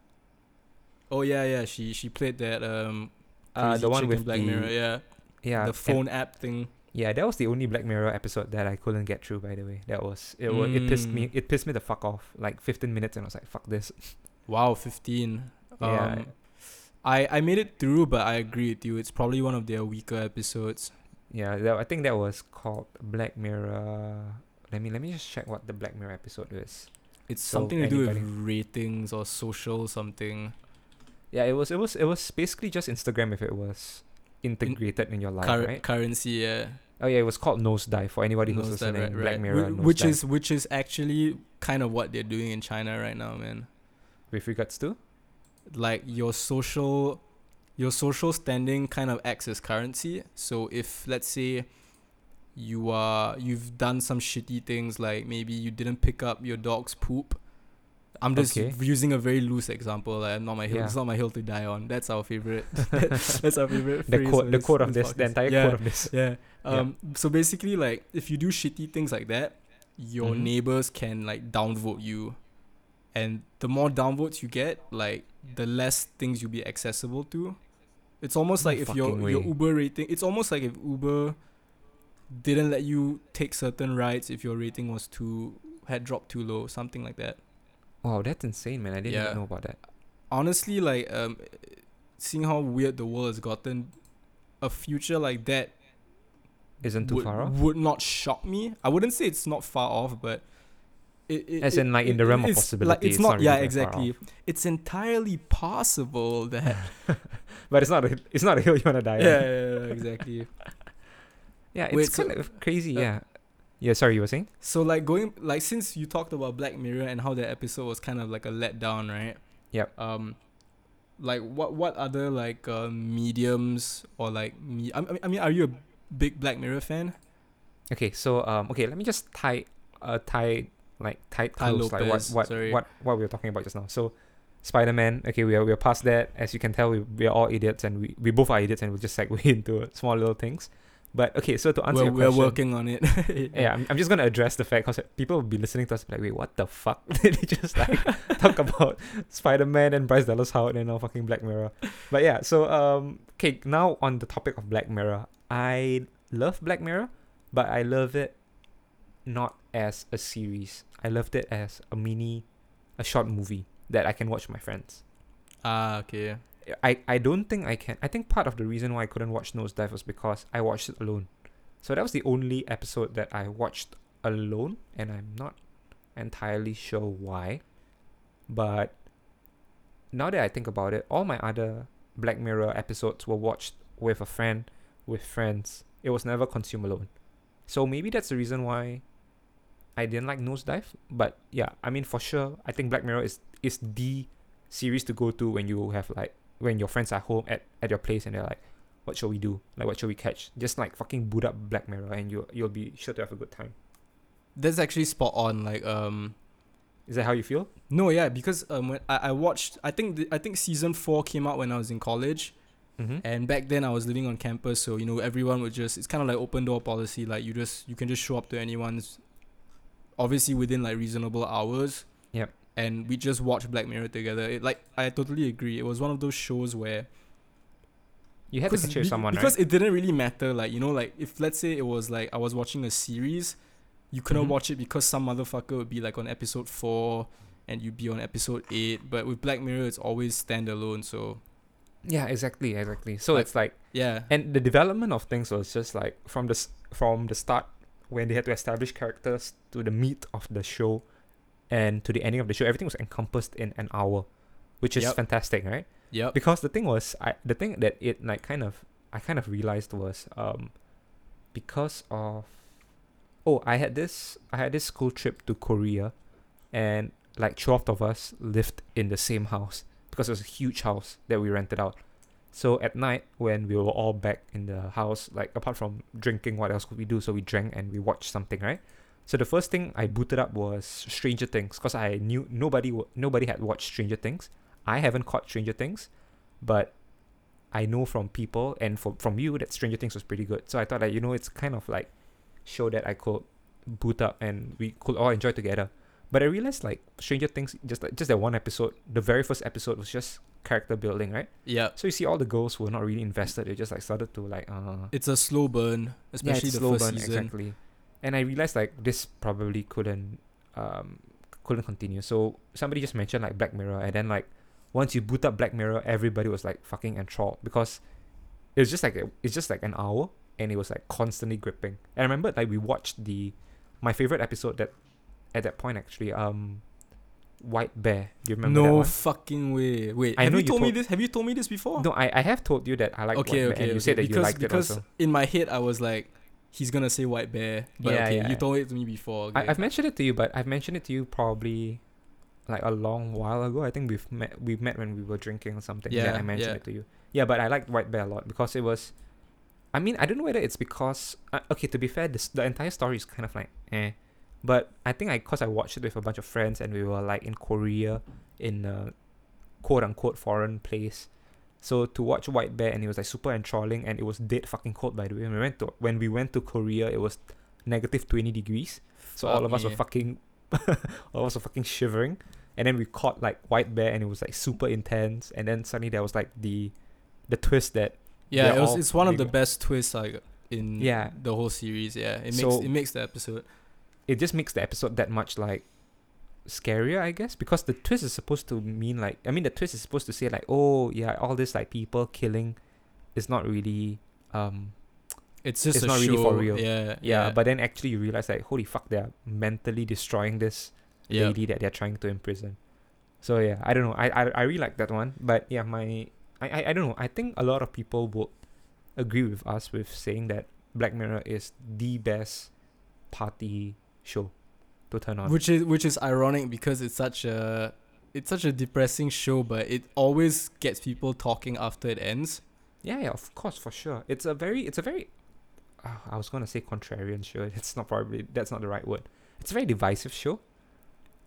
Speaker 2: oh yeah yeah she she played that um
Speaker 1: Uh, the one with
Speaker 2: black
Speaker 1: the
Speaker 2: mirror yeah,
Speaker 1: yeah
Speaker 2: the phone app thing
Speaker 1: Yeah, that was the only Black Mirror episode that I couldn't get through. By the way, that was it. Was, it pissed me.
Speaker 2: Mm.
Speaker 1: It pissed me the fuck off. Like 15 minutes, and I was like, "Fuck this."
Speaker 2: wow 15 um
Speaker 1: Yeah.
Speaker 2: I, I made it through, but I agree with you. It's probably one of their weaker episodes.
Speaker 1: Yeah, that, I think that was called Black Mirror. Let me let me just check what the Black Mirror episode is.
Speaker 2: It's
Speaker 1: So
Speaker 2: something to do with ratings or social something.
Speaker 1: Yeah, it was it was it was basically just Instagram if it was integrated in, your life,
Speaker 2: Cur-
Speaker 1: right?
Speaker 2: Currency, yeah.
Speaker 1: Oh yeah, it was called Nosedive for anybody who's
Speaker 2: Nosedive,
Speaker 1: listening.
Speaker 2: right,
Speaker 1: Black
Speaker 2: right.
Speaker 1: Mirror,
Speaker 2: Wh- which
Speaker 1: Nosedive.
Speaker 2: is which is actually kind of what they're doing in China right now, man.
Speaker 1: with regards to.
Speaker 2: Like your social, your social standing kind of acts as currency. So if let's say you are you've done some shitty things like maybe you didn't pick up your dog's poop. I'm just
Speaker 1: Okay.
Speaker 2: using a very loose example. Like, not my hill.
Speaker 1: Yeah.
Speaker 2: It's not my hill to die on. That's our favorite. that's our favorite.
Speaker 1: The quote, the quote of this,
Speaker 2: podcast.
Speaker 1: the entire
Speaker 2: yeah,
Speaker 1: quote of this.
Speaker 2: Yeah. Um. So basically, like, if you do shitty things like that, your
Speaker 1: Mhm.
Speaker 2: neighbors can like downvote you, and the more downvotes you get, like, the less things you'll be accessible to. It's almost
Speaker 1: No
Speaker 2: like if your
Speaker 1: fucking
Speaker 2: your. Uber rating. It's almost like if Uber didn't let you take certain rides if your rating was too had dropped too low, something like that.
Speaker 1: Wow, that's insane, man. I didn't
Speaker 2: Yeah.
Speaker 1: even know about that.
Speaker 2: honestly like um seeing how weird the world has gotten a future like that
Speaker 1: Isn't too
Speaker 2: would,
Speaker 1: far off.
Speaker 2: would not shock me i wouldn't say it's not far off but it, it,
Speaker 1: As in, like, in the realm of
Speaker 2: it's
Speaker 1: possibility,
Speaker 2: Like, it's,
Speaker 1: it's
Speaker 2: not,
Speaker 1: not really
Speaker 2: yeah, exactly. It's entirely possible that.
Speaker 1: but it's not a it's not a hill you want to die
Speaker 2: yeah,
Speaker 1: on.
Speaker 2: yeah, yeah, exactly.
Speaker 1: Yeah, it's
Speaker 2: Wait, so-
Speaker 1: kind of crazy.
Speaker 2: uh,
Speaker 1: yeah. Yeah. Sorry, you were saying?
Speaker 2: So like going like since you talked about Black Mirror and how that episode was kind of like a letdown, right?
Speaker 1: Yep.
Speaker 2: Um, like what what other like uh, mediums or like me? I, I mean- are you a big Black Mirror fan?
Speaker 1: Okay, so um, okay, let me just tie, uh, tie like tie
Speaker 2: Tai
Speaker 1: close like what what
Speaker 2: sorry.
Speaker 1: what what we were talking about just now. So, Spider Man. Okay, we are we are past that. As you can tell, we we are all idiots, and we, we both are idiots, and we'll just segue into small little things. But okay, so to answer
Speaker 2: We're,
Speaker 1: your
Speaker 2: we're working on it.
Speaker 1: yeah, I'm, I'm just gonna address the fact because people will be listening to us like, wait, what the fuck? Did he just like talk about Spider Man and Bryce Dallas Howard and now fucking Black Mirror? But yeah, so um, okay, now on the topic of Black Mirror, I love Black Mirror, but I love it not as a series. I loved it as a mini, a short movie that I can watch with my friends.
Speaker 2: Ah, okay.
Speaker 1: I, I don't think I can. I think part of the reason why I couldn't watch Nosedive was because I watched it alone. So that was the only episode that I watched alone, and I'm not entirely sure why. But now that I think about it, all my other Black Mirror episodes were watched with a friend, with friends. It was never consumed alone. So maybe that's the reason why I didn't like Nosedive. But yeah, I mean for sure, I think Black Mirror is is the series to go to when you have like when your friends are home at, at your place and they're like, what shall we do? Like what shall we catch? Just like fucking boot up Black Mirror and you you'll be sure to have a good time.
Speaker 2: That's actually spot on. Like um,
Speaker 1: Is that how you feel?
Speaker 2: no, yeah, because um, when I, I watched, I think the, I think season four came out when I was in college.
Speaker 1: Mm-hmm.
Speaker 2: And back then I was living on campus, so you know everyone would just it's kind of like open door policy. Like you just you can just show up to anyone's, obviously within like reasonable hours. And we just watched Black Mirror together. It like I totally agree. It was one of those shows where
Speaker 1: You had to picture
Speaker 2: be-
Speaker 1: someone,
Speaker 2: because
Speaker 1: right?
Speaker 2: it didn't really matter. Like you know, like if let's say it was like I was watching a series, you couldn't
Speaker 1: Mhm.
Speaker 2: watch it because some motherfucker would be like on episode four, and you'd be on episode eight. But with Black Mirror, it's always standalone. So
Speaker 1: Yeah, exactly, exactly. So
Speaker 2: Like-
Speaker 1: it's like
Speaker 2: yeah,
Speaker 1: and the development of things was just like from the from the start when they had to establish characters to the meat of the show and to the ending of the show everything was encompassed in an hour which is
Speaker 2: Yep.
Speaker 1: fantastic right
Speaker 2: Yeah.
Speaker 1: because the thing was I the thing that it like kind of I kind of realized was um because of oh I had this I had this school trip to Korea and like 12 of us lived in the same house because it was a huge house that we rented out so at night when we were all back in the house like apart from drinking what else could we do so we drank and we watched something right so the first thing I booted up was Stranger Things because I knew nobody nobody had watched Stranger Things I haven't caught Stranger Things but I know from people and from from you that Stranger Things was pretty good. So I thought that you know it's kind of like show that I could boot up and we could all enjoy together. But I realized like Stranger Things just like just that one episode, the very first episode was just character building, right?
Speaker 2: Yeah.
Speaker 1: So you see all the girls were not really invested. They just like started to like uh
Speaker 2: It's a slow burn,
Speaker 1: yeah,
Speaker 2: especially
Speaker 1: it's
Speaker 2: the
Speaker 1: slow
Speaker 2: first
Speaker 1: burn,
Speaker 2: season.
Speaker 1: exactly. And I realized like this probably couldn't um couldn't continue. So somebody just mentioned like Black Mirror and then like once you boot up Black Mirror, everybody was like fucking enthralled because it was just like a, it's just like an hour and it was like constantly gripping. And I remember like we watched the my favorite episode that at that point actually um White Bear. Do you remember that
Speaker 2: No fucking way. Wait,
Speaker 1: I
Speaker 2: have
Speaker 1: know
Speaker 2: you
Speaker 1: you
Speaker 2: told me
Speaker 1: told-
Speaker 2: this? Have you told me this before?
Speaker 1: No, I, I have told you that I like
Speaker 2: okay,
Speaker 1: White
Speaker 2: okay,
Speaker 1: Bear and you
Speaker 2: okay.
Speaker 1: said that
Speaker 2: because
Speaker 1: you liked
Speaker 2: because
Speaker 1: it also.
Speaker 2: in my head I was like, he's gonna say white bear, but
Speaker 1: Yeah,
Speaker 2: okay,
Speaker 1: yeah.
Speaker 2: you told it to me before. Okay.
Speaker 1: I, I've mentioned it to you, but I've mentioned it to you probably like a long while ago. I think we've met we met when we were drinking or something. Yeah,
Speaker 2: Yeah,
Speaker 1: I mentioned
Speaker 2: yeah.
Speaker 1: it to you. Yeah, but I liked White Bear a lot because it was. I mean, I don't know whether it's because uh, okay. To be fair, this the entire story is kind of like eh, but I think I cause I watched it with a bunch of friends and we were like in Korea, in a quote unquote foreign place. So to watch White Bear and it was like super enthralling and it was dead fucking cold by the way. When we went to when we went to Korea, it was negative twenty degrees. So all of us were fucking, all of us were fucking shivering, and then we caught like white bear, and it was like super intense. And then suddenly there was like the, the twist that
Speaker 2: Yeah, it was. It's one of the best twists like in
Speaker 1: Yeah.
Speaker 2: the whole series. Yeah, it makes
Speaker 1: So-
Speaker 2: it makes the episode.
Speaker 1: it just makes the episode that much like scarier, I guess, because the twist is supposed to mean like I mean the twist is supposed to say like oh yeah all this like people killing, is not really um
Speaker 2: It's just
Speaker 1: It's
Speaker 2: a
Speaker 1: not
Speaker 2: show.
Speaker 1: really for real.
Speaker 2: Yeah,
Speaker 1: yeah, yeah but then actually you realize like holy fuck they're mentally destroying this
Speaker 2: Yeah.
Speaker 1: lady that they're trying to imprison. So yeah, I don't know. I I, I really like that one. But yeah, my I, I I don't know. I think a lot of people would agree with us with saying that Black Mirror is the best party show to turn on.
Speaker 2: Which is which is ironic because it's such a it's such a depressing show, but it always gets people talking after it ends.
Speaker 1: Yeah, yeah, of course, for sure. It's a very, it's a very, uh, I was gonna say contrarian show. It's not probably that's not the right word. It's a very divisive show.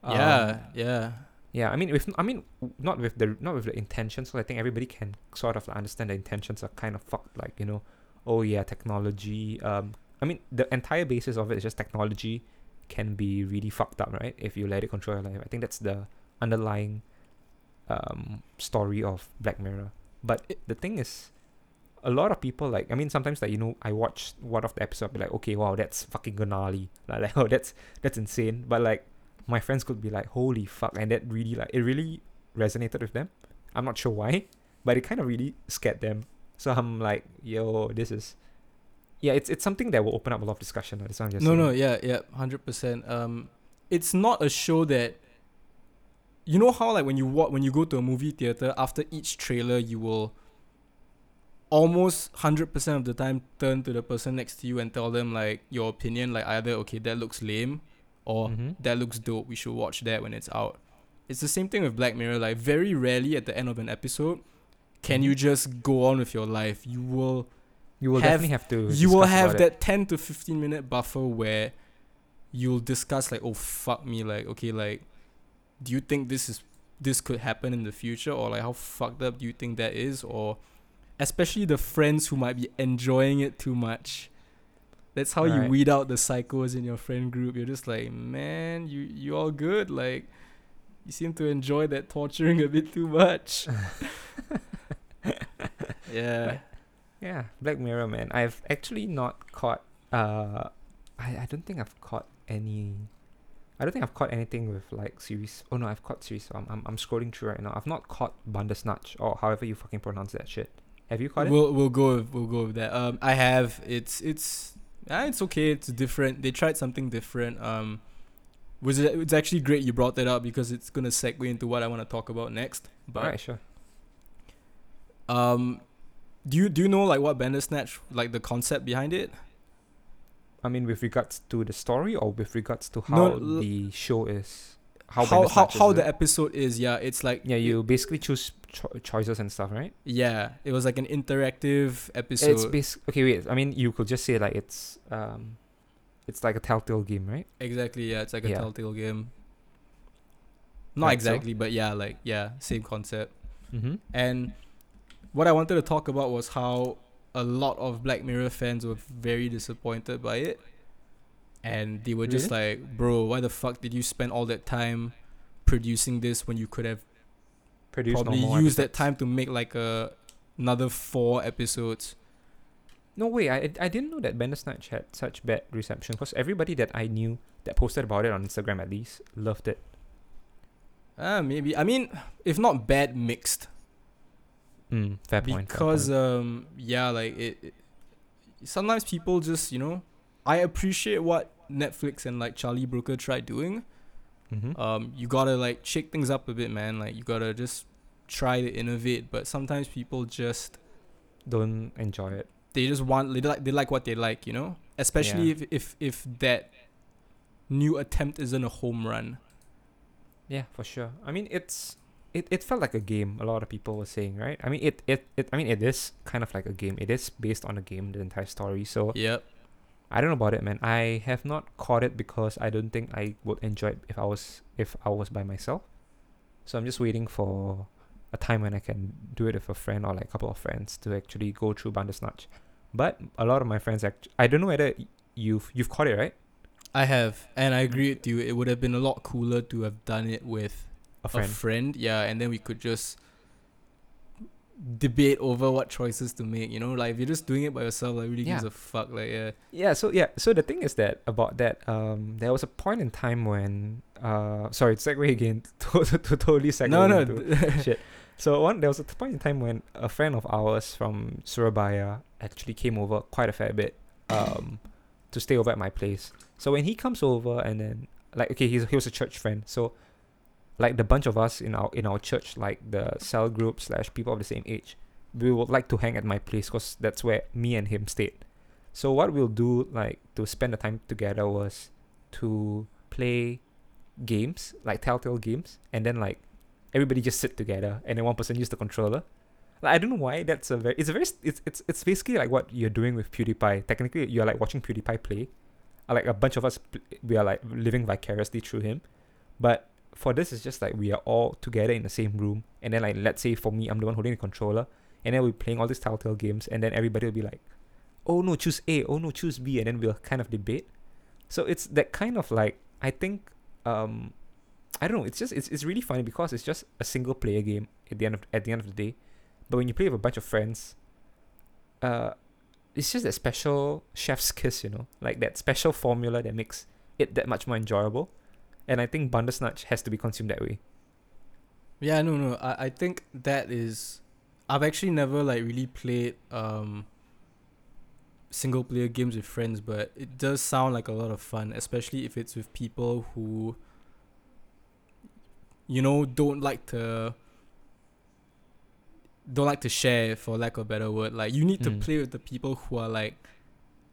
Speaker 2: yeah,
Speaker 1: Um,
Speaker 2: yeah.
Speaker 1: yeah. I mean, with I mean, not with the not with the intentions. So I think everybody can sort of understand the intentions are kind of fucked. Like you know, oh yeah, technology. Um, I mean, the entire basis of it is just technology can be really fucked up, right? If you let it control your life. I think that's the underlying um story of Black Mirror. But
Speaker 2: It-
Speaker 1: the thing is, a lot of people like I mean sometimes like you know I watch one of the episode be like okay wow that's fucking gnarly like, like oh that's that's insane but like my friends could be like holy fuck and that really like it really resonated with them I'm not sure why but it kind of really scared them so I'm like yo this is yeah it's it's something that will open up a lot of discussion that's what I'm just
Speaker 2: No,
Speaker 1: saying.
Speaker 2: no, yeah, yeah, hundred percent. Um, it's not a show that. You know how like when you wa- when you go to a movie theater after each trailer you will. Almost hundred percent of the time, turn to the person next to you and tell them like your opinion, like either okay that looks lame, or
Speaker 1: Mhm.
Speaker 2: that looks dope. We should watch that when it's out. It's the same thing with Black Mirror. Like very rarely at the end of an episode, can
Speaker 1: Mhm.
Speaker 2: you just go on with your life. You will
Speaker 1: you will
Speaker 2: have-
Speaker 1: definitely have to
Speaker 2: you will have
Speaker 1: about it.
Speaker 2: that 10 to 15 minute buffer where you'll discuss like oh fuck me like okay like do you think this is this could happen in the future? Or like how fucked up do you think that is? Or especially the friends who might be enjoying it too much. That's how you weed out the psychos in your friend group. You're just like man you you all good? Like you seem to enjoy that torturing a bit too much. Yeah
Speaker 1: Yeah, Black Mirror, man. I've actually not caught. Uh, I I don't think I've caught any. I don't think I've caught anything with like series. Oh no, I've caught series. So I'm I'm, I'm scrolling through right now. I've not caught Bandersnatch or however you fucking pronounce that shit. Have you caught it?
Speaker 2: We'll we'll go with, we'll go with that. Um, I have. It's it's ah, it's okay. It's different. They tried something different. Um, was it? It's actually great you brought that up because it's gonna segue into what I want to talk about next. But
Speaker 1: Alright, sure.
Speaker 2: um, do you do you know like what Bandersnatch like the concept behind it?
Speaker 1: I mean, with regards to the story or with regards to how
Speaker 2: No,
Speaker 1: the show is, how
Speaker 2: how how, how the episode is? Yeah, it's like
Speaker 1: yeah,
Speaker 2: it-
Speaker 1: you basically choose cho- choices and stuff, right?
Speaker 2: yeah, it was like an interactive episode.
Speaker 1: It's bas- okay. Wait, I mean, you could just say like it's um, it's like a Telltale game, right?
Speaker 2: exactly. Yeah, it's like a
Speaker 1: Yeah.
Speaker 2: Telltale game. Not
Speaker 1: so-
Speaker 2: exactly, but yeah, like yeah, same concept.
Speaker 1: Mm-hmm.
Speaker 2: And what I wanted to talk about was how a lot of Black Mirror fans were very disappointed by it. And they were just like, bro, why the fuck did you spend all that time producing this when you could have
Speaker 1: Produce
Speaker 2: probably used that time to make like a another four episodes?
Speaker 1: No way, I I didn't know that Bandersnatch had such bad reception because everybody that I knew that posted about it on Instagram at least loved it.
Speaker 2: Ah, maybe. I mean, if not bad, mixed.
Speaker 1: Mm, fair point. fair
Speaker 2: because
Speaker 1: point.
Speaker 2: um yeah like it, it sometimes people just you know i appreciate what netflix and like charlie brooker tried doing
Speaker 1: Mhm.
Speaker 2: um you gotta like shake things up a bit man like you gotta just try to innovate but sometimes people just
Speaker 1: don't enjoy it.
Speaker 2: they just want they like they like what they like you know especially
Speaker 1: Yeah.
Speaker 2: if, if if that new attempt isn't a home run
Speaker 1: Yeah, for sure. I mean, it's it, it felt like a game. A lot of people were saying, right? I mean, it, it it I mean, it is kind of like a game. It is based on a game, the entire story. So
Speaker 2: yep
Speaker 1: I don't know about it, man. I have not caught it because I don't think I would enjoy it if I was if I was by myself. So I'm just waiting for a time when I can do it with a friend or like a couple of friends to actually go through Bandersnatch. But a lot of my friends act I don't know whether you've you've caught it, right?
Speaker 2: i have and i agree with you it would have been a lot cooler to have done it with
Speaker 1: A
Speaker 2: a
Speaker 1: friend.
Speaker 2: friend, yeah, and then we could just debate over what choices to make. You know, like if you're just doing it by yourself, like really gives
Speaker 1: Yeah.
Speaker 2: a fuck. Like yeah,
Speaker 1: Yeah, so yeah, so the thing is that about that, um, there was a point in time when, uh, sorry, segue again, to, to, to totally segue.
Speaker 2: no, no,
Speaker 1: into- shit. So one, there was a point in time when a friend of ours from Surabaya actually came over quite a fair bit, um, to stay over at my place. So when he comes over and then like okay, he's he was a church friend, so like the bunch of us in our in our church, like the cell group slash people of the same age, we would like to hang at my place because that's where me and him stayed. So what we'll do like to spend the time together was to play games like Telltale games, and then like everybody just sit together, and then one person use the controller. Like I don't know why that's a very it's a very it's it's it's basically like what you're doing with PewDiePie. Technically, you're like watching PewDiePie play. Like a bunch of us, we are like living vicariously through him, but for this it's just like we are all together in the same room, and then like let's say for me I'm the one holding the controller, and then we're playing all these Telltale games, and then everybody will be like, "Oh no, choose A. Oh no, choose B," and then we'll kind of debate. So it's that kind of like I think um I don't know. It's just it's, it's really funny because it's just a single player game at the end of at the end of the day, but when you play with a bunch of friends, uh, it's just that special chef's kiss, you know, like that special formula that makes it that much more enjoyable, and I think Bandersnatch has to be consumed that way.
Speaker 2: Yeah, no, no. I, I think that is. I've actually never like really played um. Single player games with friends, but it does sound like a lot of fun, especially if it's with people who. You know, don't like to. Don't like to share, for lack of a better word. Like you need to
Speaker 1: Mm.
Speaker 2: play with the people who are like,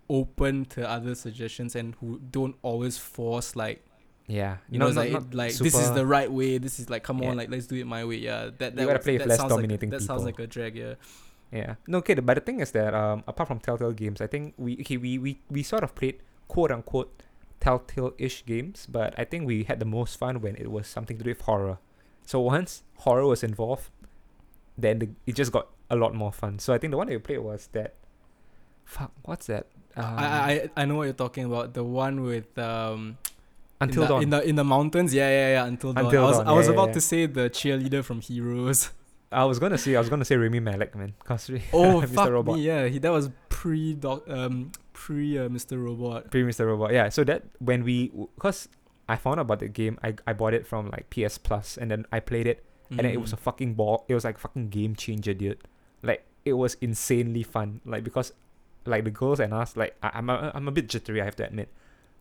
Speaker 2: open to other suggestions and who don't always force like
Speaker 1: Yeah,
Speaker 2: you know, it's like, it- like this is the right way. This is like, come
Speaker 1: Yeah.
Speaker 2: on, like let's do it my way. Yeah, that that
Speaker 1: You gotta
Speaker 2: was-
Speaker 1: play
Speaker 2: that
Speaker 1: less
Speaker 2: sounds like-
Speaker 1: dominating
Speaker 2: That sounds
Speaker 1: people.
Speaker 2: like a drag. Yeah.
Speaker 1: Yeah. No, okay. But the thing is that um, apart from Telltale games, I think we okay we we, we sort of played quote unquote Telltale-ish games, but I think we had the most fun when it was something to do with horror. So once horror was involved, then the, it just got a lot more fun. So I think the one that we played was that. Fuck, what's that? Um,
Speaker 2: I, I I know what you're talking about. The one with um
Speaker 1: Until
Speaker 2: in the,
Speaker 1: Dawn.
Speaker 2: in the in the mountains. Yeah, yeah, yeah. Until dawn.
Speaker 1: Until
Speaker 2: I was
Speaker 1: Dawn,
Speaker 2: I was
Speaker 1: yeah,
Speaker 2: about
Speaker 1: yeah.
Speaker 2: to say the cheerleader from Heroes.
Speaker 1: I was gonna say I was gonna say Rami Malek, man, cause
Speaker 2: Oh
Speaker 1: Mr.
Speaker 2: fuck
Speaker 1: Robot.
Speaker 2: me. Yeah, he that was pre doc um pre uh, Mr. Robot.
Speaker 1: Pre Mr. Robot. Yeah. So that when we, cause I found out about the game, I I bought it from like PS Plus, and then I played it, and then it was a
Speaker 2: Mm.
Speaker 1: fucking ball. It was like fucking game changer, dude. Like it was insanely fun. Like because, like the girls and us, like I, I'm a, I'm a bit jittery, I have to admit.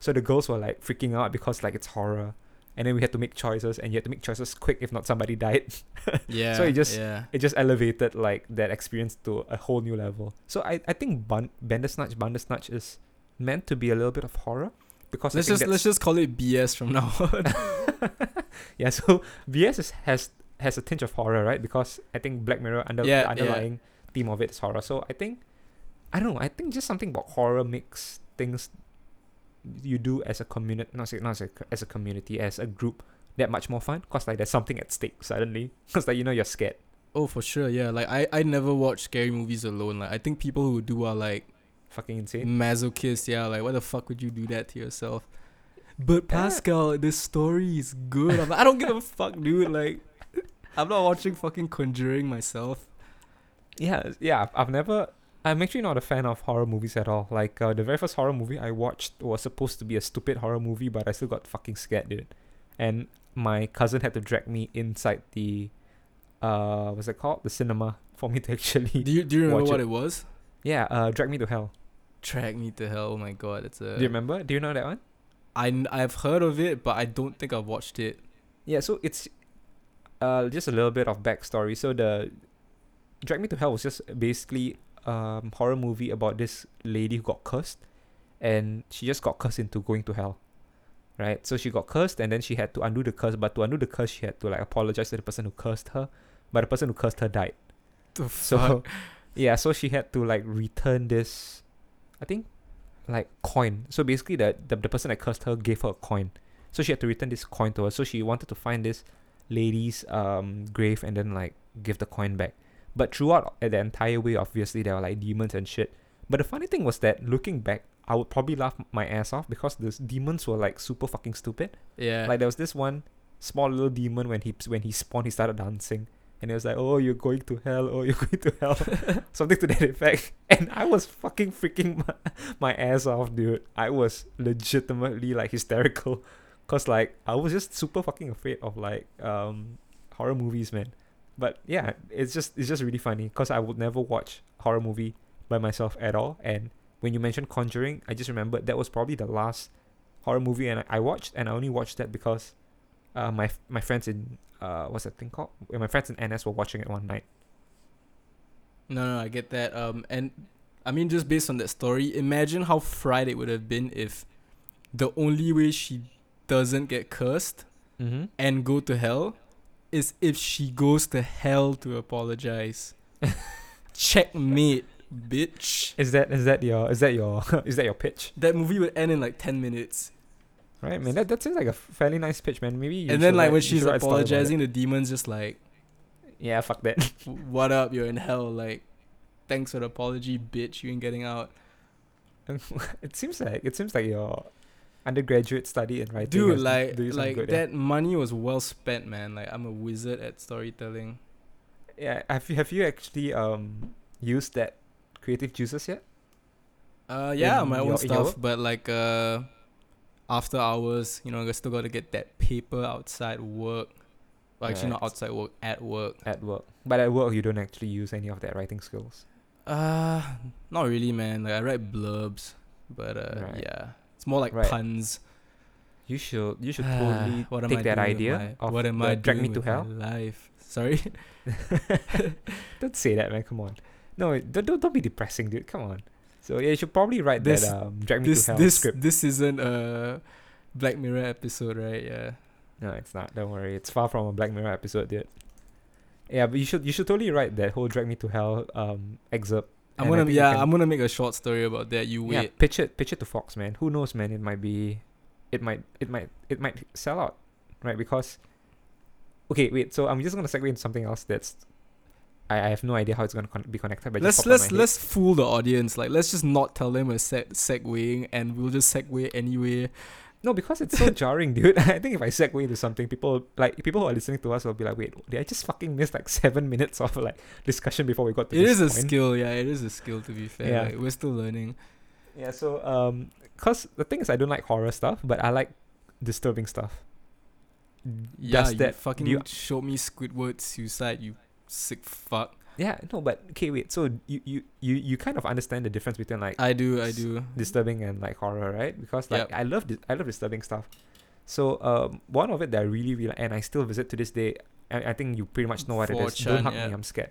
Speaker 1: So the girls were like freaking out because like it's horror, and then we had to make choices, and you had to make choices quick if not somebody died.
Speaker 2: yeah.
Speaker 1: So it just-
Speaker 2: yeah.
Speaker 1: it just elevated like that experience to a whole new level. So I I think Bun- Bandersnatch Bandersnatch is meant to be a little bit of horror because I
Speaker 2: Let's just let's just call it BS from now on.
Speaker 1: yeah, so BS is, has has a tinge of horror, right? Because I think Black Mirror under
Speaker 2: Yeah,
Speaker 1: the
Speaker 2: yeah.
Speaker 1: underlying theme of it is horror. So I think I don't know. I think just something about horror makes things you do as a community, not say, not as a, as a community, as a group, that much more fun. Cause like there's something at stake suddenly. Cause like you know you're scared.
Speaker 2: oh, for sure. Yeah. Like I I never watch scary movies alone. Like I think people who do are like
Speaker 1: Fucking insane.
Speaker 2: masochist. Yeah, like why the fuck would you do that to yourself? But
Speaker 1: Yeah.
Speaker 2: Pascal, this story is good. I'm like, I don't give a fuck, dude. Like, I'm not watching fucking Conjuring myself.
Speaker 1: Yeah, yeah. I've never. I'm actually not a fan of horror movies at all. Like uh, the very first horror movie I watched was supposed to be a stupid horror movie, but I still got fucking scared, dude. And my cousin had to drag me inside the, uh, what's it called? The cinema for me to actually.
Speaker 2: Do you do you remember what
Speaker 1: it.
Speaker 2: it was?
Speaker 1: yeah, uh, drag me to hell.
Speaker 2: Drag Me to Hell. Oh my god, it's a.
Speaker 1: Do you remember? Do you know that one?
Speaker 2: I I've heard of it, but I don't think I've watched it.
Speaker 1: Yeah, so it's uh just a little bit of backstory. So the Drag Me to Hell was just basically um horror movie about this lady who got cursed and she just got cursed into going to hell. Right? So she got cursed and then she had to undo the curse, but to undo the curse she had to like apologize to the person who cursed her. But the person who cursed her died.
Speaker 2: The
Speaker 1: So
Speaker 2: fuck?
Speaker 1: yeah, so she had to like return this I think like coin. So basically the, the the person that cursed her gave her a coin. So she had to return this coin to her. So she wanted to find this lady's um grave and then like give the coin back. But throughout the entire way obviously there were like demons and shit. But the funny thing was that looking back, I would probably laugh my ass off because those demons were like super fucking stupid.
Speaker 2: yeah.
Speaker 1: Like there was this one small little demon when he when he spawned, he started dancing, and it was like, "Oh, you're going to hell! Oh, you're going to hell!" Something to that effect. And I was fucking freaking my, my ass off, dude. I was legitimately like hysterical, cause like I was just super fucking afraid of like um horror movies, man. But yeah, it's just it's just really funny, cause I would never watch horror movie by myself at all. And when you mentioned Conjuring, I just remembered that was probably the last horror movie, and I, watched, and I only watched that because, uh, my my friends in uh, what's that thing called? My friends in NS were watching it one night.
Speaker 2: No, no, I get that. Um, and I mean, just based on that story, imagine how fried it would have been if the only way she doesn't get cursed
Speaker 1: Mm-hmm.
Speaker 2: and go to hell is if she goes to hell to apologize. Checkmate, bitch.
Speaker 1: Is that is that your is that your is that your pitch?
Speaker 2: That movie would end in like 10 minutes.
Speaker 1: Right, man. That that seems like a fairly nice pitch, man. Maybe. You
Speaker 2: and then, like, when she's
Speaker 1: should write a story about it.
Speaker 2: apologizing, the demon's just like,
Speaker 1: Yeah, fuck that.
Speaker 2: What up? You're in hell. Like, thanks for the apology, bitch. You ain't getting out.
Speaker 1: it seems like it seems like your undergraduate study in writing.
Speaker 2: Dude, like,
Speaker 1: do you some
Speaker 2: like
Speaker 1: good, yeah.
Speaker 2: that money was well spent, man. Like, I'm a wizard at storytelling.
Speaker 1: Yeah, have you have you actually um used that creative juices yet?
Speaker 2: Uh, yeah,
Speaker 1: In
Speaker 2: my own
Speaker 1: your- in your
Speaker 2: stuff, but like, uh, after hours, you know, I still got to get that paper outside work. Well, actually, not outside work, at work.
Speaker 1: At work, but at work you don't actually use any of that writing skills.
Speaker 2: Uh, not really, man. Like, I write blurbs, but uh,
Speaker 1: Right.
Speaker 2: yeah, it's more like
Speaker 1: Right.
Speaker 2: puns.
Speaker 1: You should you should totally
Speaker 2: what am
Speaker 1: take that idea
Speaker 2: my-
Speaker 1: of
Speaker 2: what am I
Speaker 1: Drag Me to Hell.
Speaker 2: Life. Sorry.
Speaker 1: Don't say that, man. Come on. No, don't don't, don't be depressing, dude. Come on. So yeah, you should probably write
Speaker 2: This-
Speaker 1: that um Drag Me
Speaker 2: this
Speaker 1: to Hell
Speaker 2: this
Speaker 1: script.
Speaker 2: this isn't a Black Mirror episode, right? Yeah.
Speaker 1: No, it's not. Don't worry. It's far from a Black Mirror episode, dude. Yeah, but you should you should totally write that whole Drag Me to Hell um excerpt.
Speaker 2: I'm
Speaker 1: and
Speaker 2: gonna yeah,
Speaker 1: can-
Speaker 2: I'm gonna make a short story about that. You
Speaker 1: Yeah,
Speaker 2: wait.
Speaker 1: pitch it pitch it to Fox, man. Who knows, man? It might be, it might it might it might sell out, right? Because, okay, wait. So I'm just gonna segue into something else that's, I, I have no idea how it's gonna con- be connected. But
Speaker 2: let's
Speaker 1: just popped in
Speaker 2: let's let's fool the audience. Like let's just not tell them a seg segueing, and we'll just segue anyway.
Speaker 1: No, because it's so jarring, dude. I think if I segue into something, people like people who are listening to us will be like, "Wait, did I just fucking miss like seven minutes of like discussion before we got to
Speaker 2: It is a
Speaker 1: point?"
Speaker 2: skill, yeah. It is a skill. To be fair,
Speaker 1: Yeah.
Speaker 2: like, we're still learning.
Speaker 1: Yeah. So um, cause the thing is, I don't like horror stuff, but I like disturbing stuff.
Speaker 2: Yeah,
Speaker 1: Does
Speaker 2: you
Speaker 1: that
Speaker 2: fucking
Speaker 1: you-
Speaker 2: showed me Squidward suicide. You sick fuck.
Speaker 1: Yeah, no, but okay, wait. So you you you you kind of understand the difference between like
Speaker 2: I do, I do.
Speaker 1: disturbing and like horror, right? Because like
Speaker 2: Yep.
Speaker 1: I love dis- I love disturbing stuff. So um, one of it that I really really and I still visit to this day. I, I think you pretty much know what it is.
Speaker 2: 4chan,
Speaker 1: Don't hug
Speaker 2: yeah.
Speaker 1: me, I'm scared.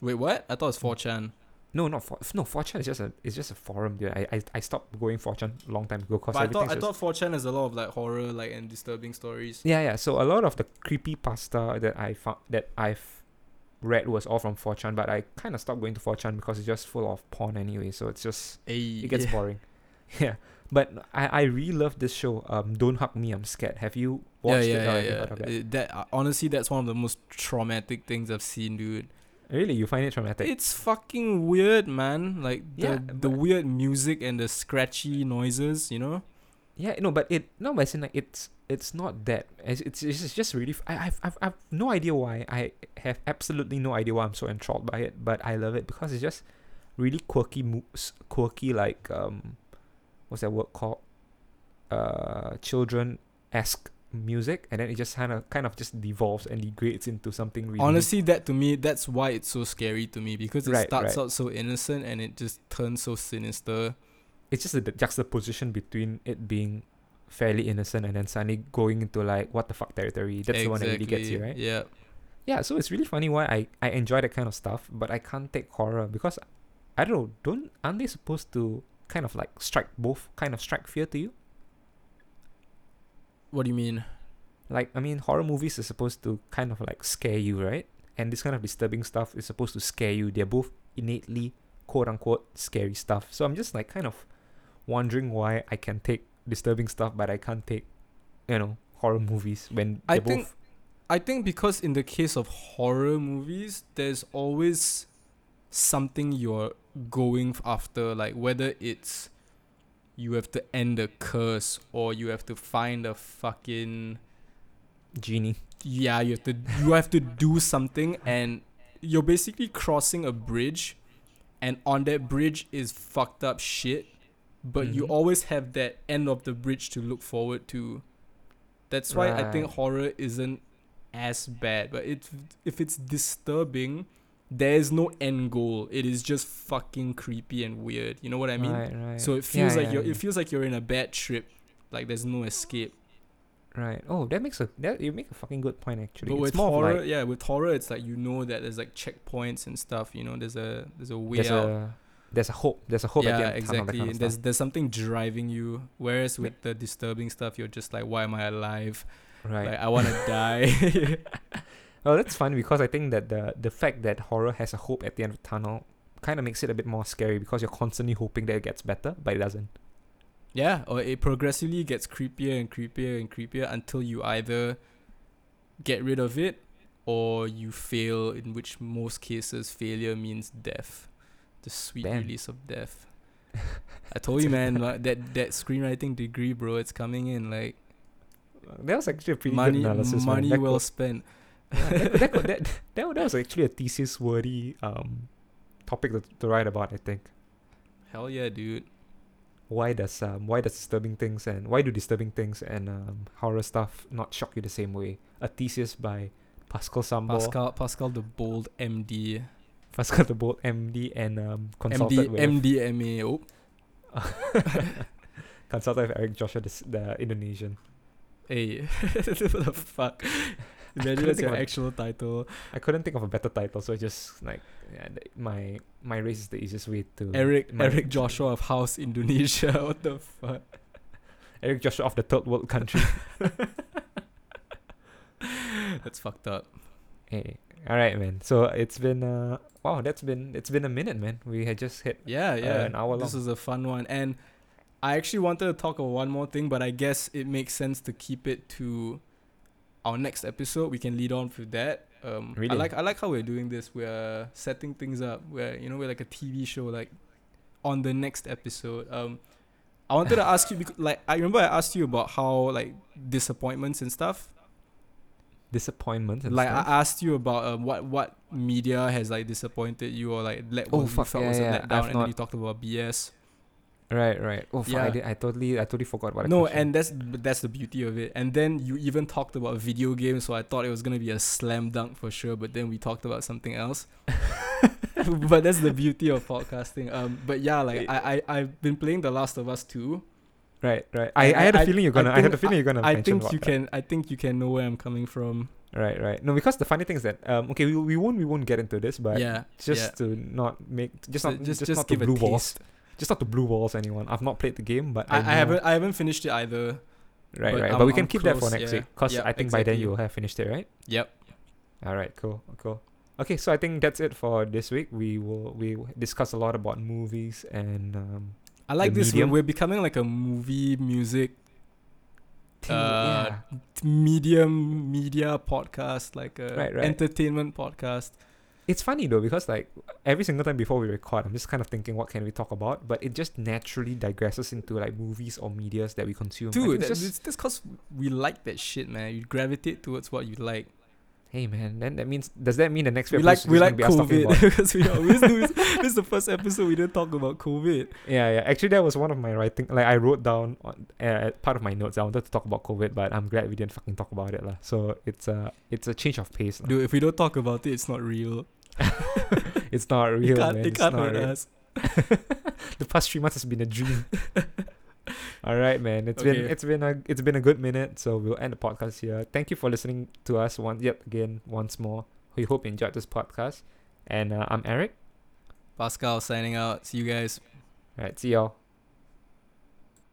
Speaker 2: Wait, what? I thought it was 4chan.
Speaker 1: No, not for no 4chan is just a it's just a forum, dude. I I, I stopped going 4chan a long time ago because
Speaker 2: But I thought I thought 4chan has a lot of like horror, like and disturbing stories.
Speaker 1: Yeah, yeah. So a lot of the creepy pasta that I found that I've read was all from 4chan, but I kind of stopped going to 4chan because it's just full of porn anyway. So it's just
Speaker 2: Ayy,
Speaker 1: it gets
Speaker 2: yeah.
Speaker 1: boring. Yeah, but I I really love this show. Um, Don't hug me, I'm scared. Have you watched
Speaker 2: yeah,
Speaker 1: it?
Speaker 2: yeah,
Speaker 1: have
Speaker 2: yeah, yeah.
Speaker 1: it?
Speaker 2: It- that uh, honestly, that's one of the most traumatic things I've seen, dude.
Speaker 1: Really, you find it traumatic?
Speaker 2: It's fucking weird, man. Like the
Speaker 1: Yeah,
Speaker 2: the weird music and the scratchy noises, you know.
Speaker 1: Yeah, no, but it no, but it's in like it's it's not that. It's it's, it's just- really. I I've, I've I've no idea why. I have absolutely no idea why I'm so enthralled by it, but I love it because it's just really quirky moves, quirky like um, what's that word called? Uh, children esque music, and then it just kind of kind of just devolves and degrades into something really.
Speaker 2: Honestly, that to me, that's why it's so scary to me because it
Speaker 1: Right,
Speaker 2: starts
Speaker 1: right.
Speaker 2: out so innocent and it just turns so sinister.
Speaker 1: It's just the juxtaposition between it being fairly innocent and then suddenly going into like what the fuck territory. That's the one that really gets you, right?
Speaker 2: Yeah.
Speaker 1: Yeah, so it's really funny why I, I enjoy that kind of stuff, but I can't take horror because I don't know, don't aren't they supposed to kind of like strike both kind of strike fear to you?
Speaker 2: What do you mean?
Speaker 1: Like I mean horror movies are supposed to kind of like scare you, right? And this kind of disturbing stuff is supposed to scare you. They're both innately quote unquote scary stuff. So I'm just like kind of wondering why I can take disturbing stuff but I can't take, you know, horror movies when
Speaker 2: I think I think because in the case of horror movies, there's always something you're going after, like whether it's you have to end a curse or you have to find a fucking
Speaker 1: genie.
Speaker 2: yeah, you have to you have to do something and you're basically crossing a bridge and on that bridge is fucked up shit, but you
Speaker 1: Mhm.
Speaker 2: always have that end of the bridge to look forward to. That's why I think horror isn't as bad, but if if it's disturbing, there is no end goal. It is just fucking creepy and weird. You know what I mean?
Speaker 1: right, right.
Speaker 2: So it feels
Speaker 1: Yeah,
Speaker 2: like
Speaker 1: yeah,
Speaker 2: you're
Speaker 1: yeah.
Speaker 2: it feels like you're in a bad trip. Like there's no escape.
Speaker 1: right. Oh, that makes a that you make a fucking good point actually.
Speaker 2: But
Speaker 1: it's
Speaker 2: with
Speaker 1: more
Speaker 2: horror,
Speaker 1: like
Speaker 2: yeah, with horror, it's like you know that there's like checkpoints and stuff. You know, there's a there's a way
Speaker 1: there's
Speaker 2: out.
Speaker 1: a there's a hope. There's a hope
Speaker 2: yeah,
Speaker 1: at the end of the tunnel, that
Speaker 2: exactly.
Speaker 1: kind of
Speaker 2: there's there's something driving you. Whereas with the disturbing stuff, you're just like, why am I alive?
Speaker 1: Right.
Speaker 2: Like I want to die.
Speaker 1: Well, that's fun because I think that the the fact that horror has a hope at the end of the tunnel kind of makes it a bit more scary because you're constantly hoping that it gets better, but it doesn't.
Speaker 2: yeah, or it progressively gets creepier and creepier and creepier until you either get rid of it or you fail. In which most cases, failure means death, the sweet
Speaker 1: Damn.
Speaker 2: release of death. I told you, man, like, that that screenwriting degree, bro, it's coming in like
Speaker 1: That was actually a pretty
Speaker 2: money,
Speaker 1: good analysis. man.
Speaker 2: money
Speaker 1: That
Speaker 2: well
Speaker 1: could-
Speaker 2: spent.
Speaker 1: yeah, that, that, could- that, that, that was actually a thesis worthy um topic to, to write about. I think.
Speaker 2: Hell yeah, dude.
Speaker 1: Why does um why does disturbing things and why do disturbing things and um horror stuff not shock you the same way? A thesis by Pascal Sambo, Pascal,
Speaker 2: Pascal, Pascal the bold MD,
Speaker 1: Pascal the Bold, MD, and um consulted
Speaker 2: MD,
Speaker 1: with
Speaker 2: MDMA. Oh,
Speaker 1: consulted with Eric Joshua, the, s- the Indonesian.
Speaker 2: hey, what the fuck? Imagine that's your actual title.
Speaker 1: I couldn't think of a better title, so I just like yeah, my my race is the easiest way to
Speaker 2: Eric Eric Joshua of House Indonesia. what the fuck?
Speaker 1: Eric Joshua of the third world country.
Speaker 2: That's fucked up.
Speaker 1: Hey, all right, man. So it's been uh wow, that's been it's been a minute, man. We had just hit
Speaker 2: Yeah, yeah.
Speaker 1: an hour long.
Speaker 2: This is a fun one, and I actually wanted to talk about one more thing, but I guess it makes sense to keep it to our next episode. We can lead on with that. Um, I like I like how we're doing this. We're setting things up. Where you know we're like a TV show. Like on the next episode. Um, I wanted to ask you because like I remember I asked you about how like disappointments and stuff.
Speaker 1: Disappointment. And
Speaker 2: like
Speaker 1: stuff.
Speaker 2: I asked you about um, what what media has like disappointed you or like let
Speaker 1: Oh,
Speaker 2: what you
Speaker 1: fuck,
Speaker 2: felt
Speaker 1: yeah,
Speaker 2: was a
Speaker 1: yeah,
Speaker 2: letdown,
Speaker 1: I've
Speaker 2: and
Speaker 1: not-
Speaker 2: then you talked about BS.
Speaker 1: right, right. Oh, fuck,
Speaker 2: yeah.
Speaker 1: I did. I totally, I totally forgot about. the
Speaker 2: No, and that's that's the beauty of it. And then you even talked about video games, so I thought it was gonna be a slam dunk for sure. But then we talked about something else. but that's the beauty of podcasting. Um, but yeah, like I I I've been playing The Last of Us 2.
Speaker 1: Right, right. I, I had a feeling you're gonna. I, had a feeling you're gonna.
Speaker 2: I think you can I think you can know where I'm coming from.
Speaker 1: Right, right. No, because the funny thing is that um, okay, we, we won't we won't get into this, but
Speaker 2: yeah,
Speaker 1: just
Speaker 2: yeah.
Speaker 1: to not make just
Speaker 2: So
Speaker 1: not
Speaker 2: just
Speaker 1: just,
Speaker 2: just
Speaker 1: not to
Speaker 2: a
Speaker 1: blue balls, just not to blue balls anyone. I've not played the game, but I,
Speaker 2: I, I haven't I haven't finished it either.
Speaker 1: Right,
Speaker 2: but
Speaker 1: right.
Speaker 2: I'm-
Speaker 1: but we can
Speaker 2: I'm
Speaker 1: keep that for next
Speaker 2: yeah.
Speaker 1: week, cause
Speaker 2: Yeah,
Speaker 1: I think by then you will have finished it, right?
Speaker 2: Yep.
Speaker 1: All right, cool, cool. Okay, so I think that's it for this week. We will we discuss a lot about movies and um.
Speaker 2: I like
Speaker 1: The
Speaker 2: this. We're,
Speaker 1: medium?
Speaker 2: we're becoming like a movie music
Speaker 1: thing-
Speaker 2: Uh,
Speaker 1: yeah.
Speaker 2: medium media podcast, like a
Speaker 1: Right, right.
Speaker 2: entertainment podcast.
Speaker 1: It's funny though because like every single time before we record, I'm just kind of thinking what can we talk about, but it just naturally digresses into like movies or medias that we consume. I
Speaker 2: Dude,
Speaker 1: it's
Speaker 2: that,
Speaker 1: just-
Speaker 2: it's that's cause we like that shit, man. You gravitate towards what you like.
Speaker 1: Hey man, then that means does that mean the next
Speaker 2: We
Speaker 1: episode
Speaker 2: like
Speaker 1: is
Speaker 2: we like
Speaker 1: gonna be us
Speaker 2: COVID because we always do. This, this is the first episode we didn't talk about COVID.
Speaker 1: Yeah, yeah. Actually, that was one of my writing. Like I wrote down on uh, part of my notes. I wanted to talk about COVID, but I'm glad we didn't fucking talk about it, lah. So it's a it's a change of pace. lah.
Speaker 2: Dude, if we don't talk about it, it's not real.
Speaker 1: It's not real,
Speaker 2: it can't,
Speaker 1: man.
Speaker 2: it
Speaker 1: It's
Speaker 2: can't
Speaker 1: not
Speaker 2: hurt
Speaker 1: real.
Speaker 2: us.
Speaker 1: the past three months has been a dream. All right, man. It's been it's been a it's been a good minute. So we'll end the podcast here. Thank you for listening to us once yet again once more. We hope you enjoyed this podcast. And uh, I'm Eric.
Speaker 2: Pascal signing out. See you guys.
Speaker 1: All right, see y'all.